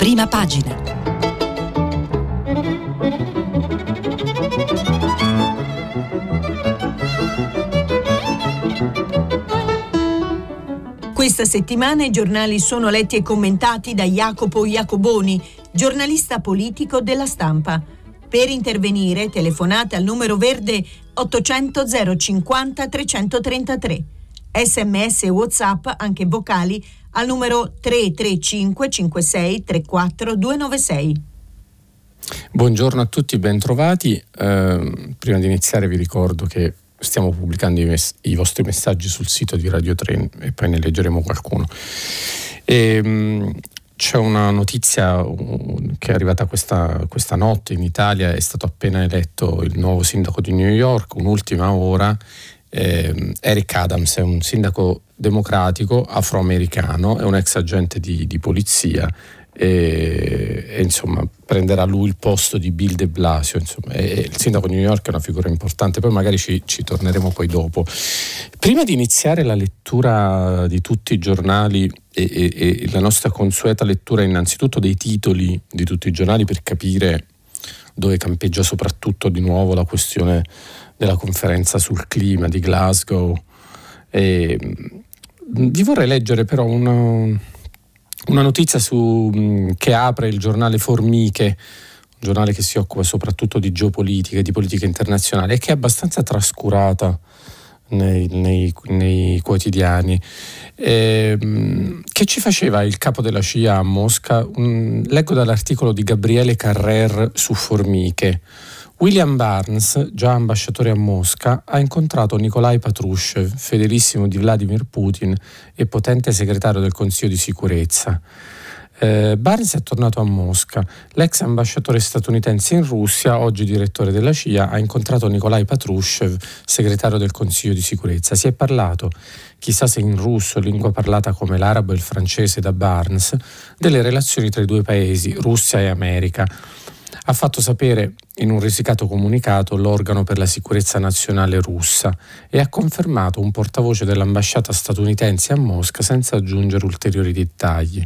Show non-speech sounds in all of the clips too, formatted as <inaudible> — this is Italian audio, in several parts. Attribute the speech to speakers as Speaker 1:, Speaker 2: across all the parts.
Speaker 1: Prima pagina. Questa settimana i giornali sono letti e commentati da Jacopo Iacoboni, giornalista politico della stampa. Per intervenire telefonate al numero verde 800 050 333. Sms e WhatsApp, anche vocali, al numero 335 56 34 296.
Speaker 2: Buongiorno a tutti, bentrovati. Eh, prima di iniziare vi ricordo che stiamo pubblicando i, mes- i, vostri messaggi sul sito di Radio 3 e poi ne leggeremo qualcuno. E, mh, c'è una notizia che è arrivata questa, questa, notte in Italia, è stato appena eletto il nuovo sindaco di New York, un'ultima ora. Eh, Eric Adams è un sindaco democratico afroamericano, è un ex agente di, di polizia e, e, insomma prenderà lui il posto di Bill de Blasio. Insomma, e, il sindaco di New York è una figura importante, poi magari ci, ci, torneremo poi dopo. Prima di iniziare la lettura di tutti i giornali e, e la nostra consueta lettura innanzitutto dei titoli di tutti i giornali per capire dove campeggia soprattutto di nuovo la questione della conferenza sul clima di Glasgow. E, vi vorrei leggere però una, una notizia su, mm, che apre il giornale Formiche, un giornale che si occupa soprattutto di geopolitica e di politica internazionale e che è abbastanza trascurata nei, nei, nei quotidiani. Eh, che ci faceva il capo della CIA a Mosca? Um, leggo dall'articolo di Gabriele Carrer su Formiche. William Barnes, già ambasciatore a Mosca, ha incontrato Nikolai Patrushev, fedelissimo di Vladimir Putin e potente segretario del Consiglio di sicurezza. Eh, Barnes è tornato a Mosca. L'ex ambasciatore statunitense in Russia, oggi direttore della CIA, ha incontrato Nikolai Patrushev, segretario del Consiglio di sicurezza. Si è parlato, chissà se in russo, lingua parlata come l'arabo e il francese da Barnes, delle relazioni tra i due paesi, Russia e America ha fatto sapere in un risicato comunicato l'organo per la sicurezza nazionale russa e ha confermato un portavoce dell'ambasciata statunitense a Mosca senza aggiungere ulteriori dettagli.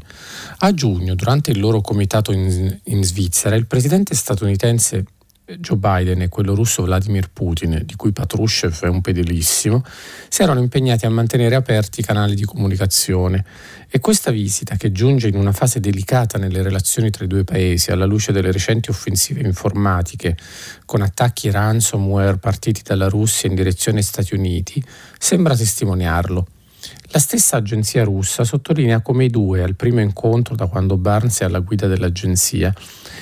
Speaker 2: A giugno, durante il loro comitato in, in Svizzera, il presidente statunitense Joe Biden e quello russo Vladimir Putin, di cui Patrushev è un pedelissimo, si erano impegnati a mantenere aperti i canali di comunicazione e questa visita, che giunge in una fase delicata nelle relazioni tra i due paesi alla luce delle recenti offensive informatiche con attacchi ransomware partiti dalla Russia in direzione Stati Uniti, sembra testimoniarlo. La stessa agenzia russa sottolinea come i due, al primo incontro da quando Barnes è alla guida dell'agenzia,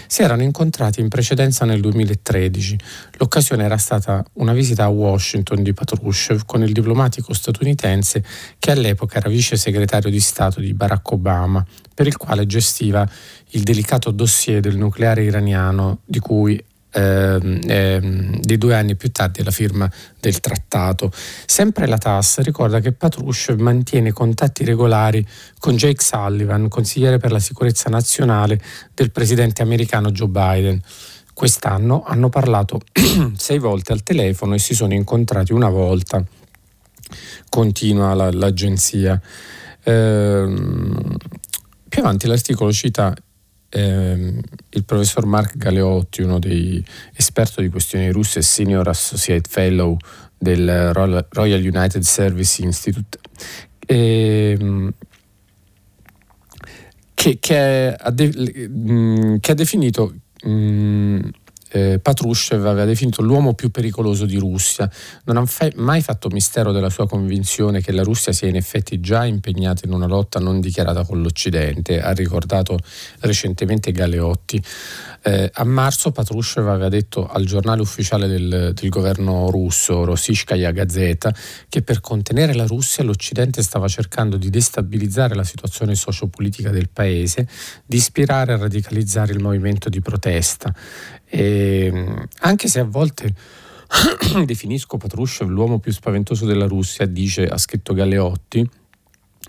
Speaker 2: si erano incontrati in precedenza nel 2013. L'occasione era stata una visita a Washington di Patrushev con il diplomatico statunitense che all'epoca era vice segretario di Stato di Barack Obama, per il quale gestiva il delicato dossier del nucleare iraniano di cui ehm, ehm, di due anni più tardi alla firma del trattato. Sempre la TAS ricorda che Patrushev mantiene contatti regolari con Jake Sullivan, consigliere per la sicurezza nazionale del presidente americano Joe Biden. Quest'anno hanno parlato <clears throat> sei volte al telefono e si sono incontrati una volta, continua la, l'agenzia. Ehm, più avanti l'articolo cita ehm, il professor Mark Galeotti, uno dei esperti di questioni russe e senior associate fellow del Royal United Service Institute, ehm, che, che, ha de- che, ha definito mh, eh, Patrushev aveva definito l'uomo più pericoloso di Russia. Non ha mai fatto mistero della sua convinzione che la Russia sia in effetti già impegnata in una lotta non dichiarata con l'Occidente, ha ricordato recentemente Galeotti. Eh, a marzo Patrushev aveva detto al giornale ufficiale del, del governo russo, Rossishkaya Gazeta, che per contenere la Russia l'Occidente stava cercando di destabilizzare la situazione sociopolitica del paese, di ispirare e radicalizzare il movimento di protesta. E, ehm, anche se a volte <clears throat> definisco Patrushev l'uomo più spaventoso della Russia, dice, ha scritto Galeotti,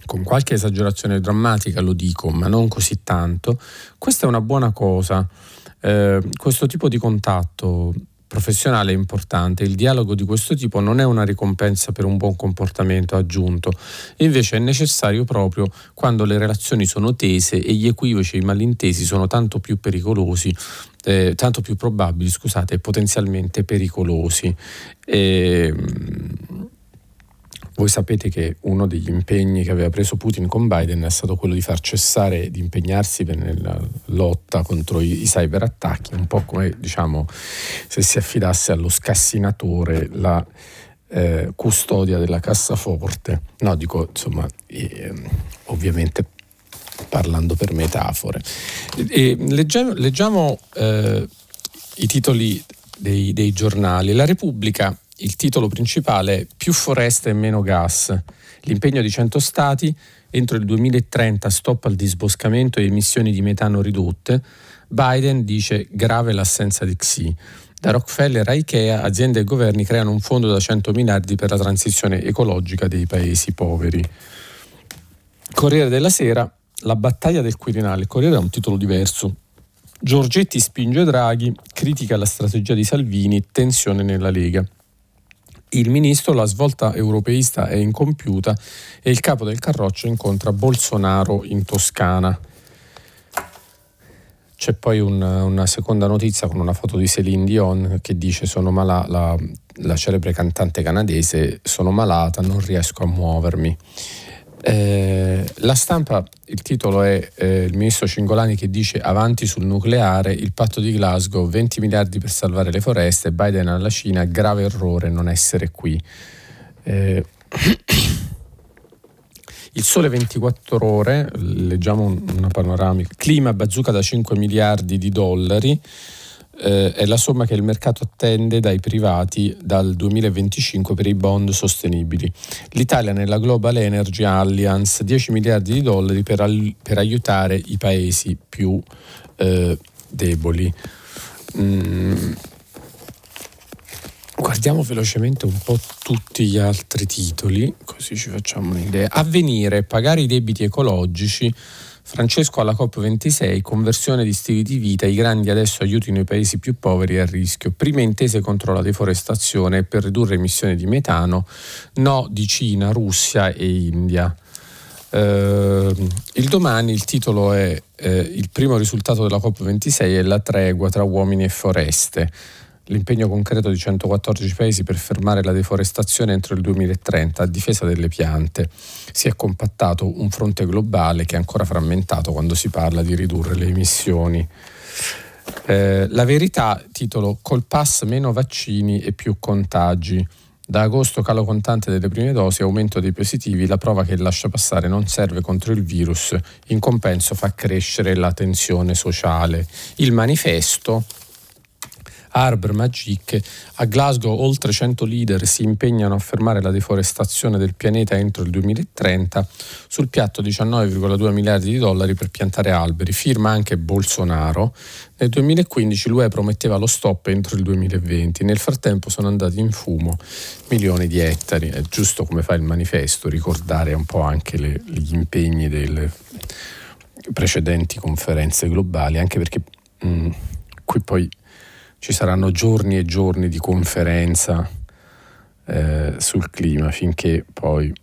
Speaker 2: con qualche esagerazione drammatica lo dico, ma non così tanto, questa è una buona cosa. Eh, questo tipo di contatto professionale è importante. Il dialogo di questo tipo non è una ricompensa per un buon comportamento aggiunto, invece è necessario proprio quando le relazioni sono tese e gli equivoci e i malintesi sono tanto più pericolosi eh, tanto più probabili, scusate, potenzialmente pericolosi. E, voi sapete che uno degli impegni che aveva preso Putin con Biden è stato quello di far cessare di impegnarsi nella lotta contro i, i cyberattacchi, un po' come diciamo se si affidasse allo scassinatore la eh, custodia della cassaforte. No, dico insomma, eh, ovviamente parlando per metafore. E, leggiamo, leggiamo eh, i titoli dei, dei giornali. La Repubblica il titolo principale è Più foresta e meno gas. L'impegno di 100 Stati entro il 2030 stop al disboscamento e emissioni di metano ridotte. Biden dice grave l'assenza di XI. Da Rockefeller a Ikea, aziende e governi creano un fondo da 100 miliardi per la transizione ecologica dei paesi poveri. Corriere della Sera, la battaglia del Quirinale. Il Corriere ha un titolo diverso. Giorgetti spinge Draghi, critica la strategia di Salvini, tensione nella Lega il ministro, la svolta europeista è incompiuta e il capo del Carroccio incontra Bolsonaro in Toscana. C'è poi un, una seconda notizia con una foto di Céline Dion che dice sono mala, la, la celebre cantante canadese sono malata, non riesco a muovermi. Eh, la stampa, il titolo è eh, il ministro Cingolani che dice avanti sul nucleare, il patto di Glasgow, 20 miliardi per salvare le foreste, Biden alla Cina, grave errore non essere qui. Eh, <coughs> il sole 24 ore, leggiamo una panoramica, clima bazooka da 5 miliardi di dollari, eh, è la somma che il mercato attende dai privati dal 2025 per i bond sostenibili. L'Italia nella Global Energy Alliance 10 miliardi di dollari per, al- per aiutare i paesi più eh, deboli. Mm. Guardiamo velocemente un po' tutti gli altri titoli, così ci facciamo un'idea. Avvenire, pagare i debiti ecologici Francesco alla COP26, conversione di stili di vita, i grandi adesso aiutino i paesi più poveri a rischio, prime intese contro la deforestazione per ridurre emissioni di metano, no di Cina, Russia e India. Uh, il domani il titolo è uh, Il primo risultato della COP26 è la tregua tra uomini e foreste l'impegno concreto di 114 paesi per fermare la deforestazione entro il 2030 a difesa delle piante. Si è compattato un fronte globale che è ancora frammentato quando si parla di ridurre le emissioni. Eh, la verità, titolo Col pass meno vaccini e più contagi. Da agosto calo contante delle prime dosi, aumento dei positivi, la prova che il lascia passare non serve contro il virus, in compenso fa crescere la tensione sociale. Il manifesto, Arbor Magic, a Glasgow oltre 100 leader si impegnano a fermare la deforestazione del pianeta entro il 2030, sul piatto 19,2 miliardi di dollari per piantare alberi, firma anche Bolsonaro. Nel 2015 l'UE prometteva lo stop entro il 2020, nel frattempo sono andati in fumo milioni di ettari, è giusto come fa il manifesto ricordare un po' anche le, gli impegni delle precedenti conferenze globali, anche perché mh, mm, qui poi ci saranno giorni e giorni di conferenza eh, sul clima finché poi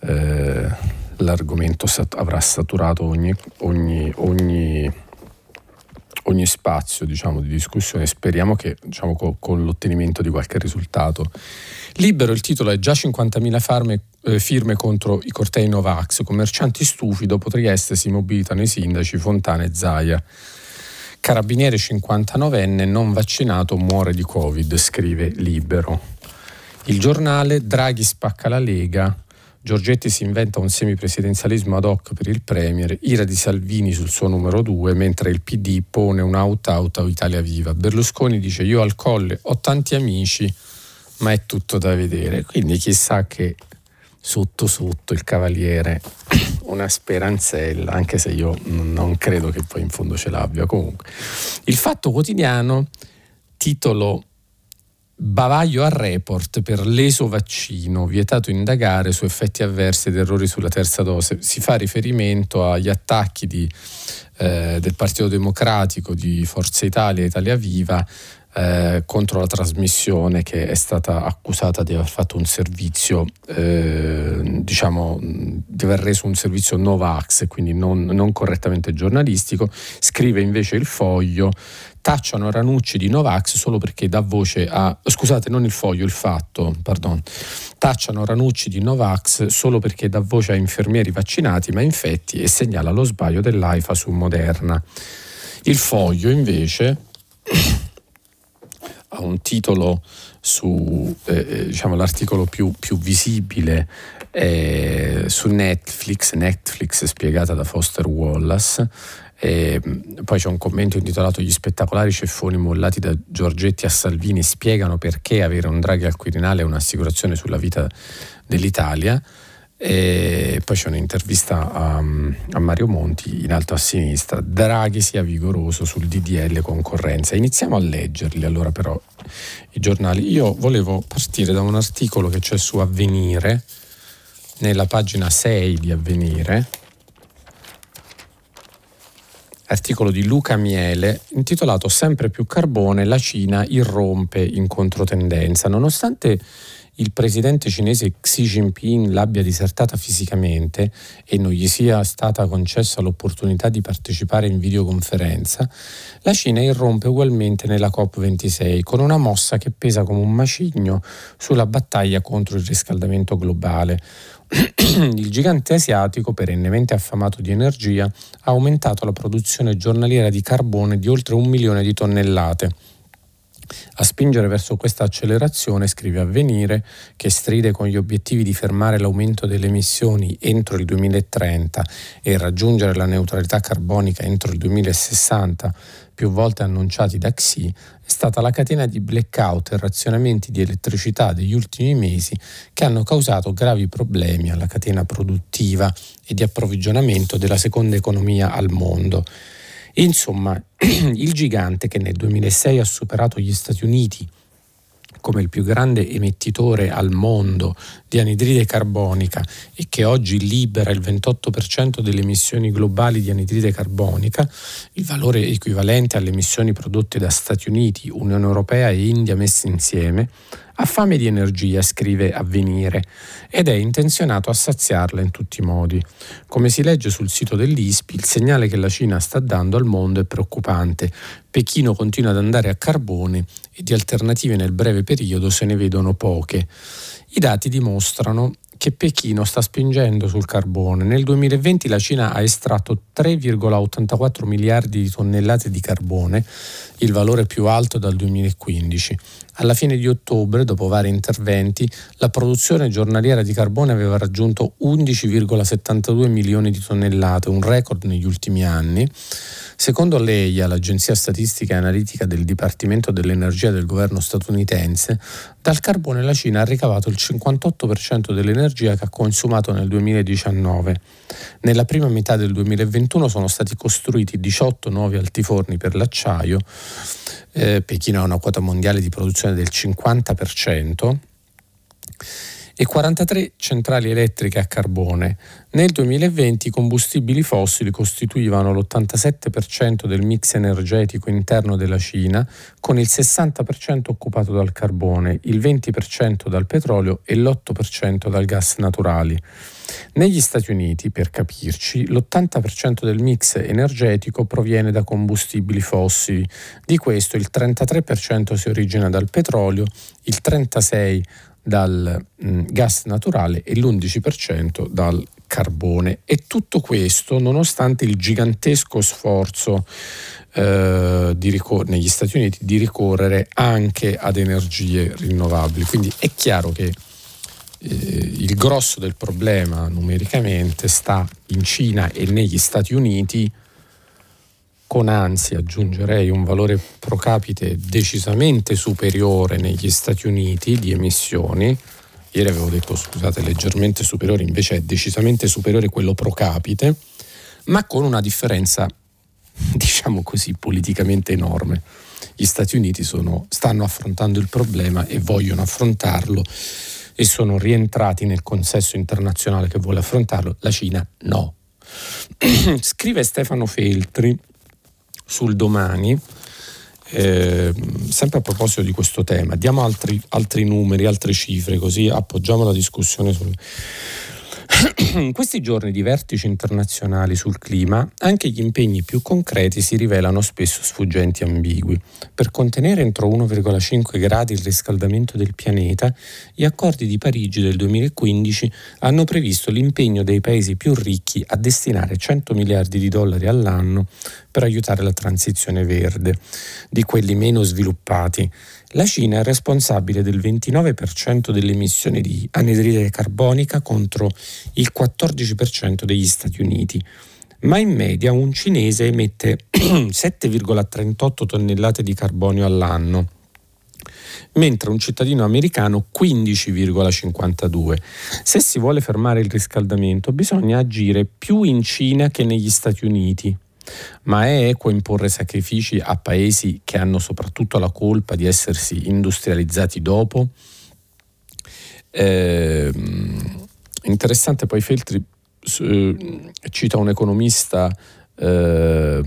Speaker 2: eh, l'argomento sat- avrà saturato ogni, ogni, ogni, ogni spazio diciamo, di discussione. Speriamo che diciamo, co- con l'ottenimento di qualche risultato. Libero il titolo è già 50.000 farme, eh, firme contro i cortei Novax, commercianti stufi, dopo Trieste si mobilitano i sindaci Fontana e Zaia. Carabiniere 59enne non vaccinato muore di Covid, scrive Libero. Il giornale Draghi spacca la Lega, Giorgetti si inventa un semipresidenzialismo ad hoc per il Premier, ira di Salvini sul suo numero 2, mentre il PD pone un out-out a Italia Viva. Berlusconi dice io al colle ho tanti amici, ma è tutto da vedere. Quindi chissà che sotto sotto il cavaliere <clears throat> una speranzella, anche se io non credo che poi in fondo ce l'abbia. Comunque, il fatto quotidiano, titolo Bavaglio al report per l'esovaccino, vietato indagare su effetti avversi ed errori sulla terza dose. Si fa riferimento agli attacchi di, eh, del Partito Democratico, di Forza Italia e Italia Viva eh, contro la trasmissione che è stata accusata di aver fatto un servizio, eh, diciamo, di aver reso un servizio Novax, quindi non, non correttamente giornalistico. Scrive invece il foglio tacciano Ranucci di Novax solo perché dà voce a scusate non il foglio il fatto pardon tacciano Ranucci di Novax solo perché dà voce a infermieri vaccinati ma infetti e segnala lo sbaglio dell'AIFA su Moderna il foglio invece <clears throat> ha un titolo su eh, eh, diciamo, più, più visibile eh, su Netflix, Netflix spiegata da Foster Wallace. E poi c'è un commento intitolato Gli spettacolari ceffoni mollati da Giorgetti a Salvini spiegano perché avere un Draghi al Quirinale è un'assicurazione sulla vita dell'Italia. E poi c'è un'intervista a, a, Mario Monti in alto a sinistra. Draghi sia vigoroso sul DDL concorrenza. Iniziamo a leggerli allora però i giornali. Io volevo partire da un articolo che c'è su Avvenire, nella pagina 6 di Avvenire, articolo di Luca Miele intitolato Sempre più carbone, la Cina irrompe in controtendenza. Nonostante il presidente cinese Xi Jinping l'abbia disertata fisicamente e non gli sia stata concessa l'opportunità di partecipare in videoconferenza, la Cina irrompe ugualmente nella COP26 con una mossa che pesa come un macigno sulla battaglia contro il riscaldamento globale. <clears throat> il gigante asiatico, perennemente affamato di energia, ha aumentato la produzione giornaliera di carbone di oltre un milione di tonnellate a spingere verso questa accelerazione, scrive Avvenire, che stride con gli obiettivi di fermare l'aumento delle emissioni entro il 2030 e raggiungere la neutralità carbonica entro il 2060, più volte annunciati da Xi, è stata la catena di blackout e razionamenti di elettricità degli ultimi mesi che hanno causato gravi problemi alla catena produttiva e di approvvigionamento della seconda economia al mondo Insomma, <clears throat> il gigante che nel 2006 ha superato gli Stati Uniti come il più grande emettitore al mondo di anidride carbonica e che oggi libera il 28% delle emissioni globali di anidride carbonica, il valore equivalente alle emissioni prodotte da Stati Uniti, Unione Europea e India messe insieme, ha fame di energia, scrive Avvenire, ed è intenzionato a saziarla in tutti i modi. Come si legge sul sito dell'ISPI, il segnale che la Cina sta dando al mondo è preoccupante. Pechino continua ad andare a carbone e di alternative nel breve periodo se ne vedono poche. I dati dimostrano che Pechino sta spingendo sul carbone. Nel 2020 la Cina ha estratto 3,84 miliardi di tonnellate di carbone, il valore più alto dal 2015. Alla fine di ottobre, dopo vari interventi, la produzione giornaliera di carbone aveva raggiunto 11,72 milioni di tonnellate, un record negli ultimi anni. Secondo l'EIA, l'agenzia statistica e analitica del Dipartimento dell'Energia del governo statunitense, dal carbone la Cina ha ricavato il 58% dell'energia che ha consumato nel 2019. Nella prima metà del 2021 sono stati costruiti 18 nuovi altiforni per l'acciaio. Eh, Pechino ha una quota mondiale di produzione del 50% e 43 centrali elettriche a carbone. Nel 2020 i combustibili fossili costituivano l'87% del mix energetico interno della Cina, con il 60% occupato dal carbone, il 20% dal petrolio e l'8% dal gas naturali. Negli Stati Uniti, per capirci, l'80% del mix energetico proviene da combustibili fossili, di questo il 33% si origina dal petrolio, il 36% dal mh, mm, gas naturale e l'11% dal carbone. E tutto questo nonostante il gigantesco sforzo eh, ricor- negli Stati Uniti di ricorrere anche ad energie rinnovabili. Quindi è chiaro che eh, il grosso del problema numericamente sta in Cina e negli Stati Uniti con ansia aggiungerei un valore pro capite decisamente superiore negli Stati Uniti di emissioni. Ieri avevo detto, scusate, leggermente superiore, invece è decisamente superiore quello pro capite, ma con una differenza, <laughs> diciamo così, politicamente enorme. Gli Stati Uniti sono, stanno affrontando il problema e vogliono affrontarlo e sono rientrati nel consesso internazionale che vuole affrontarlo, la Cina no. <clears throat> Scrive Stefano Feltri sul domani Eh, sempre a proposito di questo tema, diamo altri, altri numeri, altre cifre, così appoggiamo la discussione sul, <clears throat> in questi giorni di vertici internazionali sul clima, anche gli impegni più concreti si rivelano spesso sfuggenti e ambigui. Per contenere entro 1,5 gradi il riscaldamento del pianeta, gli accordi di Parigi del 2015 hanno previsto l'impegno dei paesi più ricchi a destinare 100 miliardi di dollari all'anno per aiutare la transizione verde di quelli meno sviluppati la Cina è responsabile del 29% delle emissioni di anidride carbonica contro il 14% degli Stati Uniti, ma in media un cinese emette <clears throat> 7,38 tonnellate di carbonio all'anno mentre un cittadino americano 15,52. Se si vuole fermare il riscaldamento bisogna agire più in Cina che negli Stati Uniti. Ma è equo imporre sacrifici a paesi che hanno soprattutto la colpa di essersi industrializzati dopo? Eh, interessante poi Feltri eh, cita un economista eh,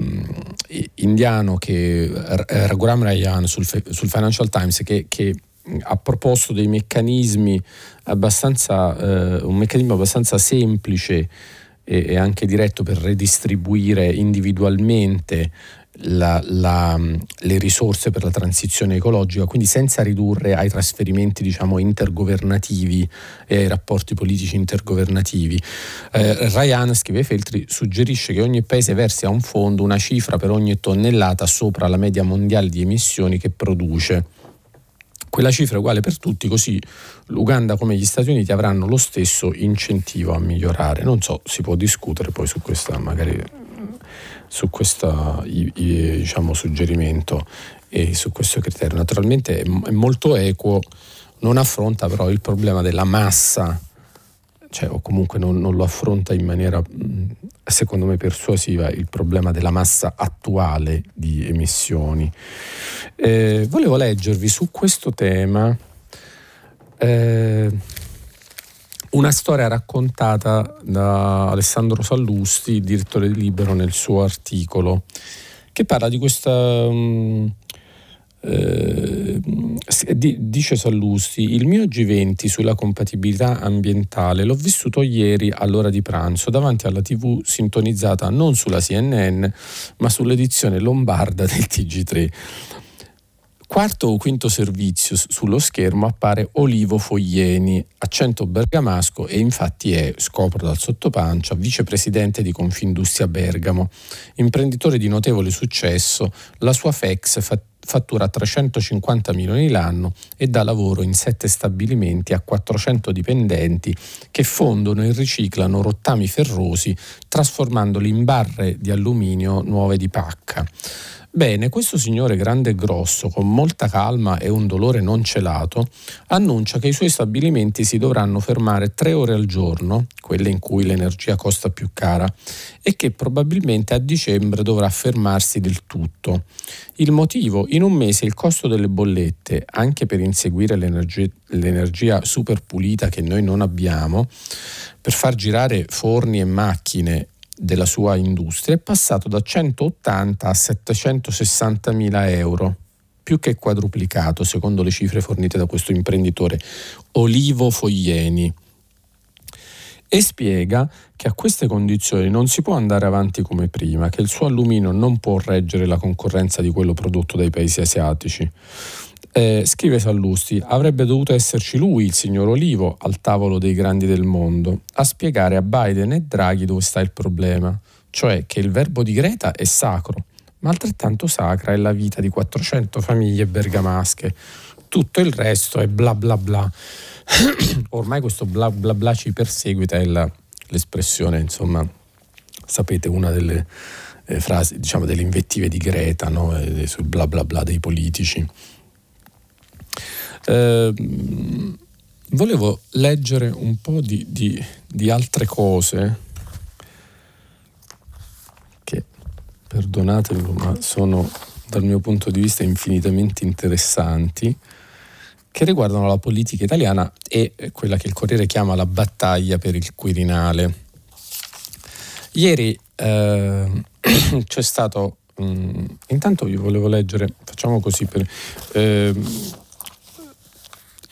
Speaker 2: indiano che Raghuram Rayan sul, sul Financial Times che, che ha proposto dei meccanismi abbastanza, eh, un meccanismo abbastanza semplice e, e anche diretto per redistribuire individualmente la, la, le risorse per la transizione ecologica, quindi senza ridurre ai trasferimenti diciamo, intergovernativi e ai rapporti politici intergovernativi. Eh, Ryan, scrive Feltri, suggerisce che ogni paese versi a un fondo una cifra per ogni tonnellata sopra la media mondiale di emissioni che produce quella cifra è uguale per tutti, così l'Uganda come gli Stati Uniti avranno lo stesso incentivo a migliorare. Non so, si può discutere poi su questa su questo diciamo, suggerimento e su questo criterio. Naturalmente è molto equo, non affronta però il problema della massa cioè, o comunque non, non, lo affronta in maniera, secondo me, persuasiva il problema della massa attuale di emissioni. Eh, volevo leggervi su questo tema eh, una storia raccontata da Alessandro Sallusti, direttore di Libero, nel suo articolo, che parla di questa... Um, eh, dice Sallusti, il mio G20 sulla compatibilità ambientale l'ho vissuto ieri all'ora di pranzo davanti alla TV sintonizzata non sulla CNN ma sull'edizione lombarda del TG3. Quarto o quinto servizio sullo schermo appare Olivo Foglieni, accento bergamasco e infatti è, scopro dal sottopancia, vicepresidente di Confindustria Bergamo, imprenditore di notevole successo, la sua FEX fa fattura 350 milioni l'anno e dà lavoro in sette stabilimenti a 400 dipendenti che fondono e riciclano rottami ferrosi trasformandoli in barre di alluminio nuove di pacca. Bene, questo signore grande e grosso, con molta calma e un dolore non celato, annuncia che i suoi stabilimenti si dovranno fermare tre ore al giorno, quelle in cui l'energia costa più cara, e che probabilmente a dicembre dovrà fermarsi del tutto. Il motivo? In un mese il costo delle bollette, anche per inseguire l'energia, l'energia super pulita che noi non abbiamo, per far girare forni e macchine della sua industria è passato da 180 a 760 mila euro, più che quadruplicato secondo le cifre fornite da questo imprenditore Olivo Foglieni. E spiega che a queste condizioni non si può andare avanti come prima, che il suo alluminio non può reggere la concorrenza di quello prodotto dai paesi asiatici. Eh, scrive Sallusti, avrebbe dovuto esserci lui, il signor Olivo, al tavolo dei grandi del mondo, a spiegare a Biden e Draghi dove sta il problema, cioè che il verbo di Greta è sacro, ma altrettanto sacra è la vita di 400 famiglie bergamasche. Tutto il resto è bla bla bla. <coughs> Ormai questo bla bla bla ci perseguita, è la, l'espressione, insomma, sapete, una delle eh, frasi, diciamo, delle invettive di Greta, no? eh, sul bla bla bla dei politici. Eh, volevo leggere un po' di, di, di altre cose che, perdonatemi, ma sono dal mio punto di vista infinitamente interessanti che riguardano la politica italiana e quella che il Corriere chiama la battaglia per il Quirinale. Ieri eh, <coughs> c'è stato Mm, intanto vi volevo leggere, facciamo così per... Eh,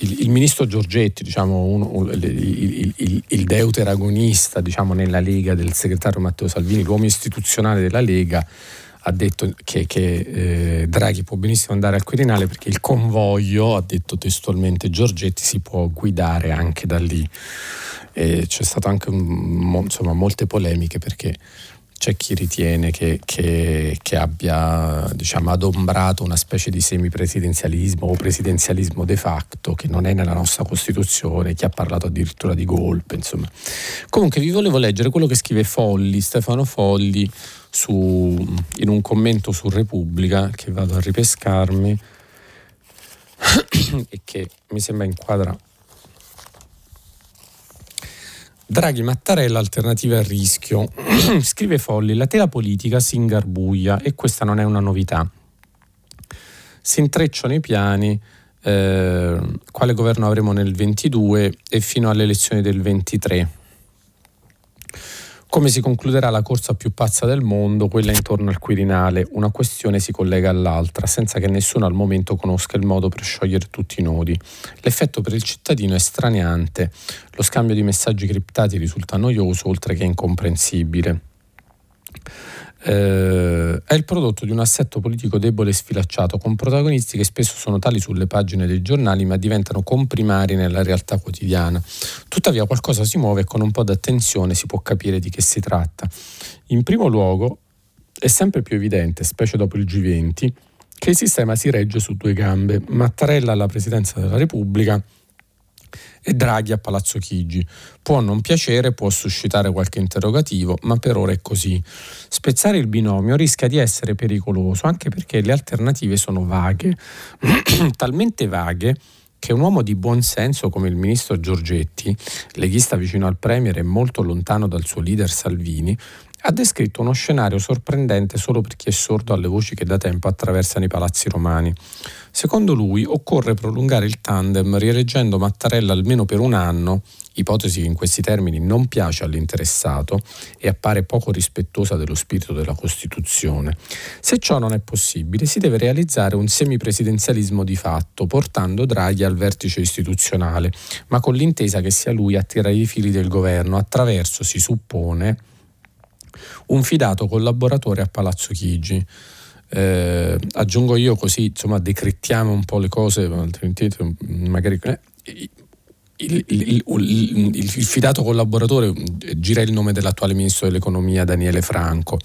Speaker 2: il, il, ministro Giorgetti, diciamo, uno, il, il, il, deuteragonista diciamo, nella Lega del segretario Matteo Salvini, l'uomo istituzionale della Lega, ha detto che, che eh, Draghi può benissimo andare al Quirinale perché il convoglio, ha detto testualmente Giorgetti, si può guidare anche da lì. E c'è stato anche un, insomma, molte polemiche perché c'è chi ritiene che, che, che abbia diciamo, adombrato una specie di semipresidenzialismo o presidenzialismo de facto che non è nella nostra Costituzione, chi ha parlato addirittura di golpe, insomma. Comunque vi volevo leggere quello che scrive Folli, Stefano Folli, su, in un commento su Repubblica che vado a ripescarmi <coughs> e che mi sembra inquadra Draghi Mattarella alternativa al rischio. <clears throat> Scrive Folli, la tela politica si ingarbuglia e questa non è una novità. Si intrecciano i piani, eh, quale governo avremo nel 22 e fino alle elezioni del 23 come si concluderà la corsa più pazza del mondo, quella intorno al Quirinale? Una questione si collega all'altra, senza che nessuno al momento conosca il modo per sciogliere tutti i nodi. L'effetto per il cittadino è straniante, lo scambio di messaggi criptati risulta noioso oltre che incomprensibile eh, è il prodotto di un assetto politico debole e sfilacciato, con protagonisti che spesso sono tali sulle pagine dei giornali, ma diventano comprimari nella realtà quotidiana. Tuttavia qualcosa si muove e con un po' d'attenzione si può capire di che si tratta. In primo luogo, è sempre più evidente, specie dopo il G20, che il sistema si regge su due gambe. Mattarella alla presidenza della Repubblica e Draghi a Palazzo Chigi. Può non piacere, può suscitare qualche interrogativo, ma per ora è così. Spezzare il binomio rischia di essere pericoloso anche perché le alternative sono vaghe, <clears throat> talmente vaghe che un uomo di buon senso come il ministro Giorgetti, leghista vicino al Premier e molto lontano dal suo leader Salvini, ha descritto uno scenario sorprendente solo per chi è sordo alle voci che da tempo attraversano i palazzi romani. Secondo lui occorre prolungare il tandem rieleggendo Mattarella almeno per un anno, ipotesi che in questi termini non piace all'interessato e appare poco rispettosa dello spirito della Costituzione. Se ciò non è possibile, si deve realizzare un semipresidenzialismo di fatto, portando Draghi al vertice istituzionale, ma con l'intesa che sia lui a tirare i fili del governo attraverso, si suppone, un fidato collaboratore a Palazzo Chigi. Eh, aggiungo io così, insomma, decrettiamo un po' le cose, altrimenti magari... Eh, il, il, il, il, fidato collaboratore gira il nome dell'attuale ministro dell'economia Daniele Franco.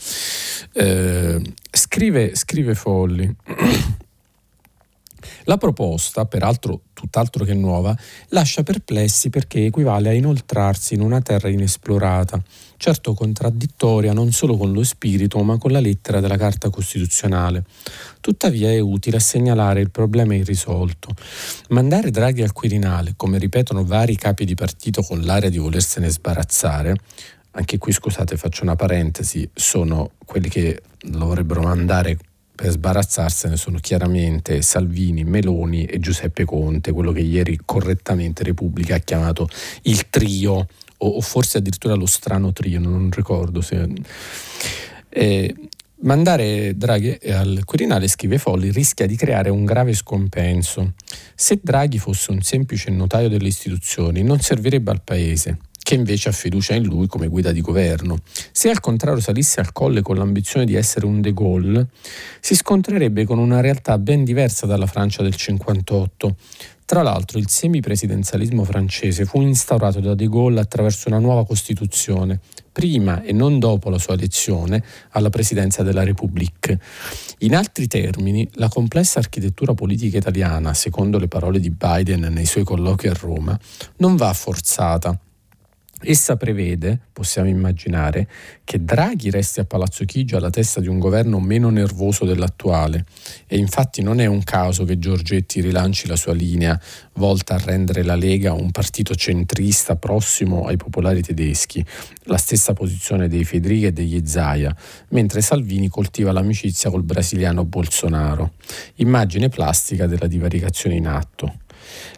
Speaker 2: Eh, scrive, scrive Folli. La proposta, peraltro tutt'altro che nuova, lascia perplessi perché equivale a inoltrarsi in una terra inesplorata, certo contraddittoria non solo con lo spirito ma con la lettera della Carta Costituzionale. Tuttavia è utile segnalare il problema irrisolto. Mandare Draghi al Quirinale, come ripetono vari capi di partito con l'aria di volersene sbarazzare, anche qui scusate faccio una parentesi, sono quelli che lo vorrebbero mandare per sbarazzarsene sono chiaramente Salvini, Meloni e Giuseppe Conte, quello che ieri correttamente Repubblica ha chiamato il trio, o, forse addirittura lo strano trio, non ricordo se... Eh, Mandare Draghi al Quirinale, scrive Folli, rischia di creare un grave scompenso. Se Draghi fosse un semplice notaio delle istituzioni, non servirebbe al Paese che invece ha fiducia in lui come guida di governo. Se al contrario salisse al colle con l'ambizione di essere un De Gaulle, si scontrerebbe con una realtà ben diversa dalla Francia del 58. Tra l'altro il semipresidenzialismo francese fu instaurato da De Gaulle attraverso una nuova Costituzione, prima e non dopo la sua elezione alla presidenza della Repubblica. In altri termini, la complessa architettura politica italiana, secondo le parole di Biden nei suoi colloqui a Roma, non va forzata, Essa prevede, possiamo immaginare, che Draghi resti a Palazzo Chigi alla testa di un governo meno nervoso dell'attuale e infatti non è un caso che Giorgetti rilanci la sua linea volta a rendere la Lega un partito centrista prossimo ai popolari tedeschi, la stessa posizione dei Federica e degli Zaia, mentre Salvini coltiva l'amicizia col brasiliano Bolsonaro. Immagine plastica della divaricazione in atto.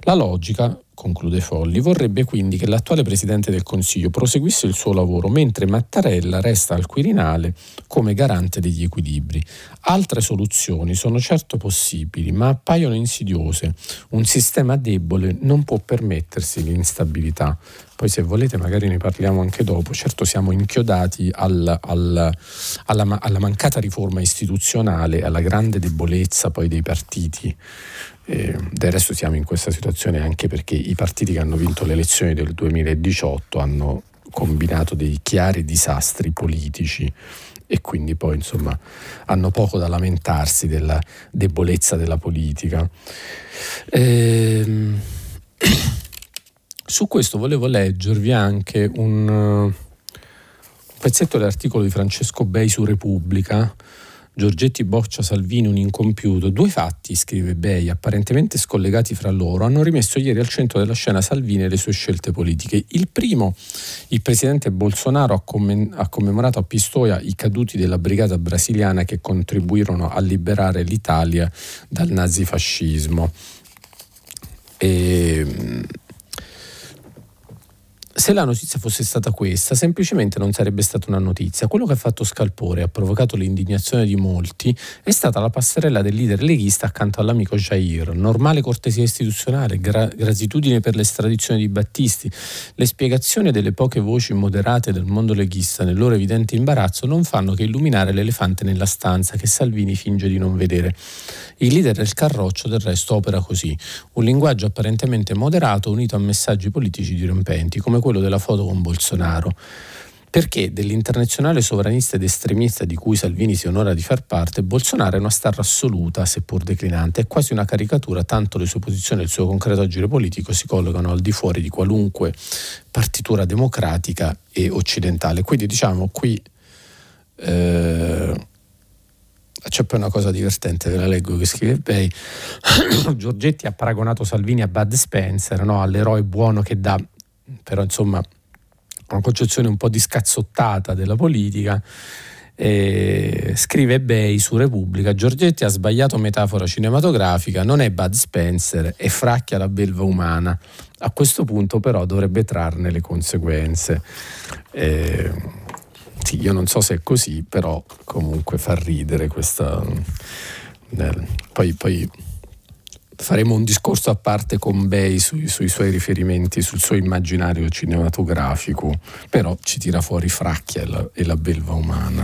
Speaker 2: La logica conclude Folli, vorrebbe quindi che l'attuale Presidente del Consiglio proseguisse il suo lavoro mentre Mattarella resta al Quirinale come garante degli equilibri. Altre soluzioni sono certo possibili, ma appaiono insidiose. Un sistema debole non può permettersi l'instabilità. Poi se volete magari ne parliamo anche dopo. Certo siamo inchiodati al, al, alla, alla mancata riforma istituzionale, alla grande debolezza poi dei partiti eh, del resto siamo in questa situazione anche perché i partiti che hanno vinto le elezioni del 2018 hanno combinato dei chiari disastri politici e quindi poi insomma hanno poco da lamentarsi della debolezza della politica. Ehm, <coughs> su questo volevo leggervi anche un pezzetto dell'articolo di Francesco Bei su Repubblica Giorgetti boccia Salvini un incompiuto. Due fatti, scrive Bei, apparentemente scollegati fra loro, hanno rimesso ieri al centro della scena Salvini e le sue scelte politiche. Il primo, il presidente Bolsonaro ha, comm- ha commemorato a Pistoia i caduti della brigata brasiliana che contribuirono a liberare l'Italia dal nazifascismo. E, se la notizia fosse stata questa, semplicemente non sarebbe stata una notizia. Quello che ha fatto scalpore e ha provocato l'indignazione di molti è stata la passerella del leader leghista accanto all'amico Jair. Normale cortesia istituzionale, gra- gratitudine per l'estradizione di Battisti, le spiegazioni delle poche voci moderate del mondo leghista nel loro evidente imbarazzo non fanno che illuminare l'elefante nella stanza che Salvini finge di non vedere. Il leader del Carroccio del resto opera così, un linguaggio apparentemente moderato unito a messaggi politici dirompenti, come quello della foto con Bolsonaro. Perché dell'internazionale sovranista ed estremista di cui Salvini si onora di far parte, Bolsonaro è una star assoluta, seppur declinante, è quasi una caricatura, tanto le sue posizioni e il suo concreto agire politico si collocano al di fuori di qualunque partitura democratica e occidentale. Quindi diciamo qui eh, c'è poi una cosa divertente, ve la leggo che scrive Bay. <coughs> Giorgetti ha paragonato Salvini a Bud Spencer, no? all'eroe buono che dà, però insomma, una concezione un po' discazzottata della politica. E scrive Bay su Repubblica: Giorgetti ha sbagliato metafora cinematografica, non è Bud Spencer, è fracchia la belva umana. A questo punto, però, dovrebbe trarne le conseguenze. E sì, io non so se è così, però comunque fa ridere questa... Eh, poi, poi, faremo un discorso a parte con Bay sui, sui, suoi riferimenti, sul suo immaginario cinematografico, però ci tira fuori Fracchia e la, e la belva umana.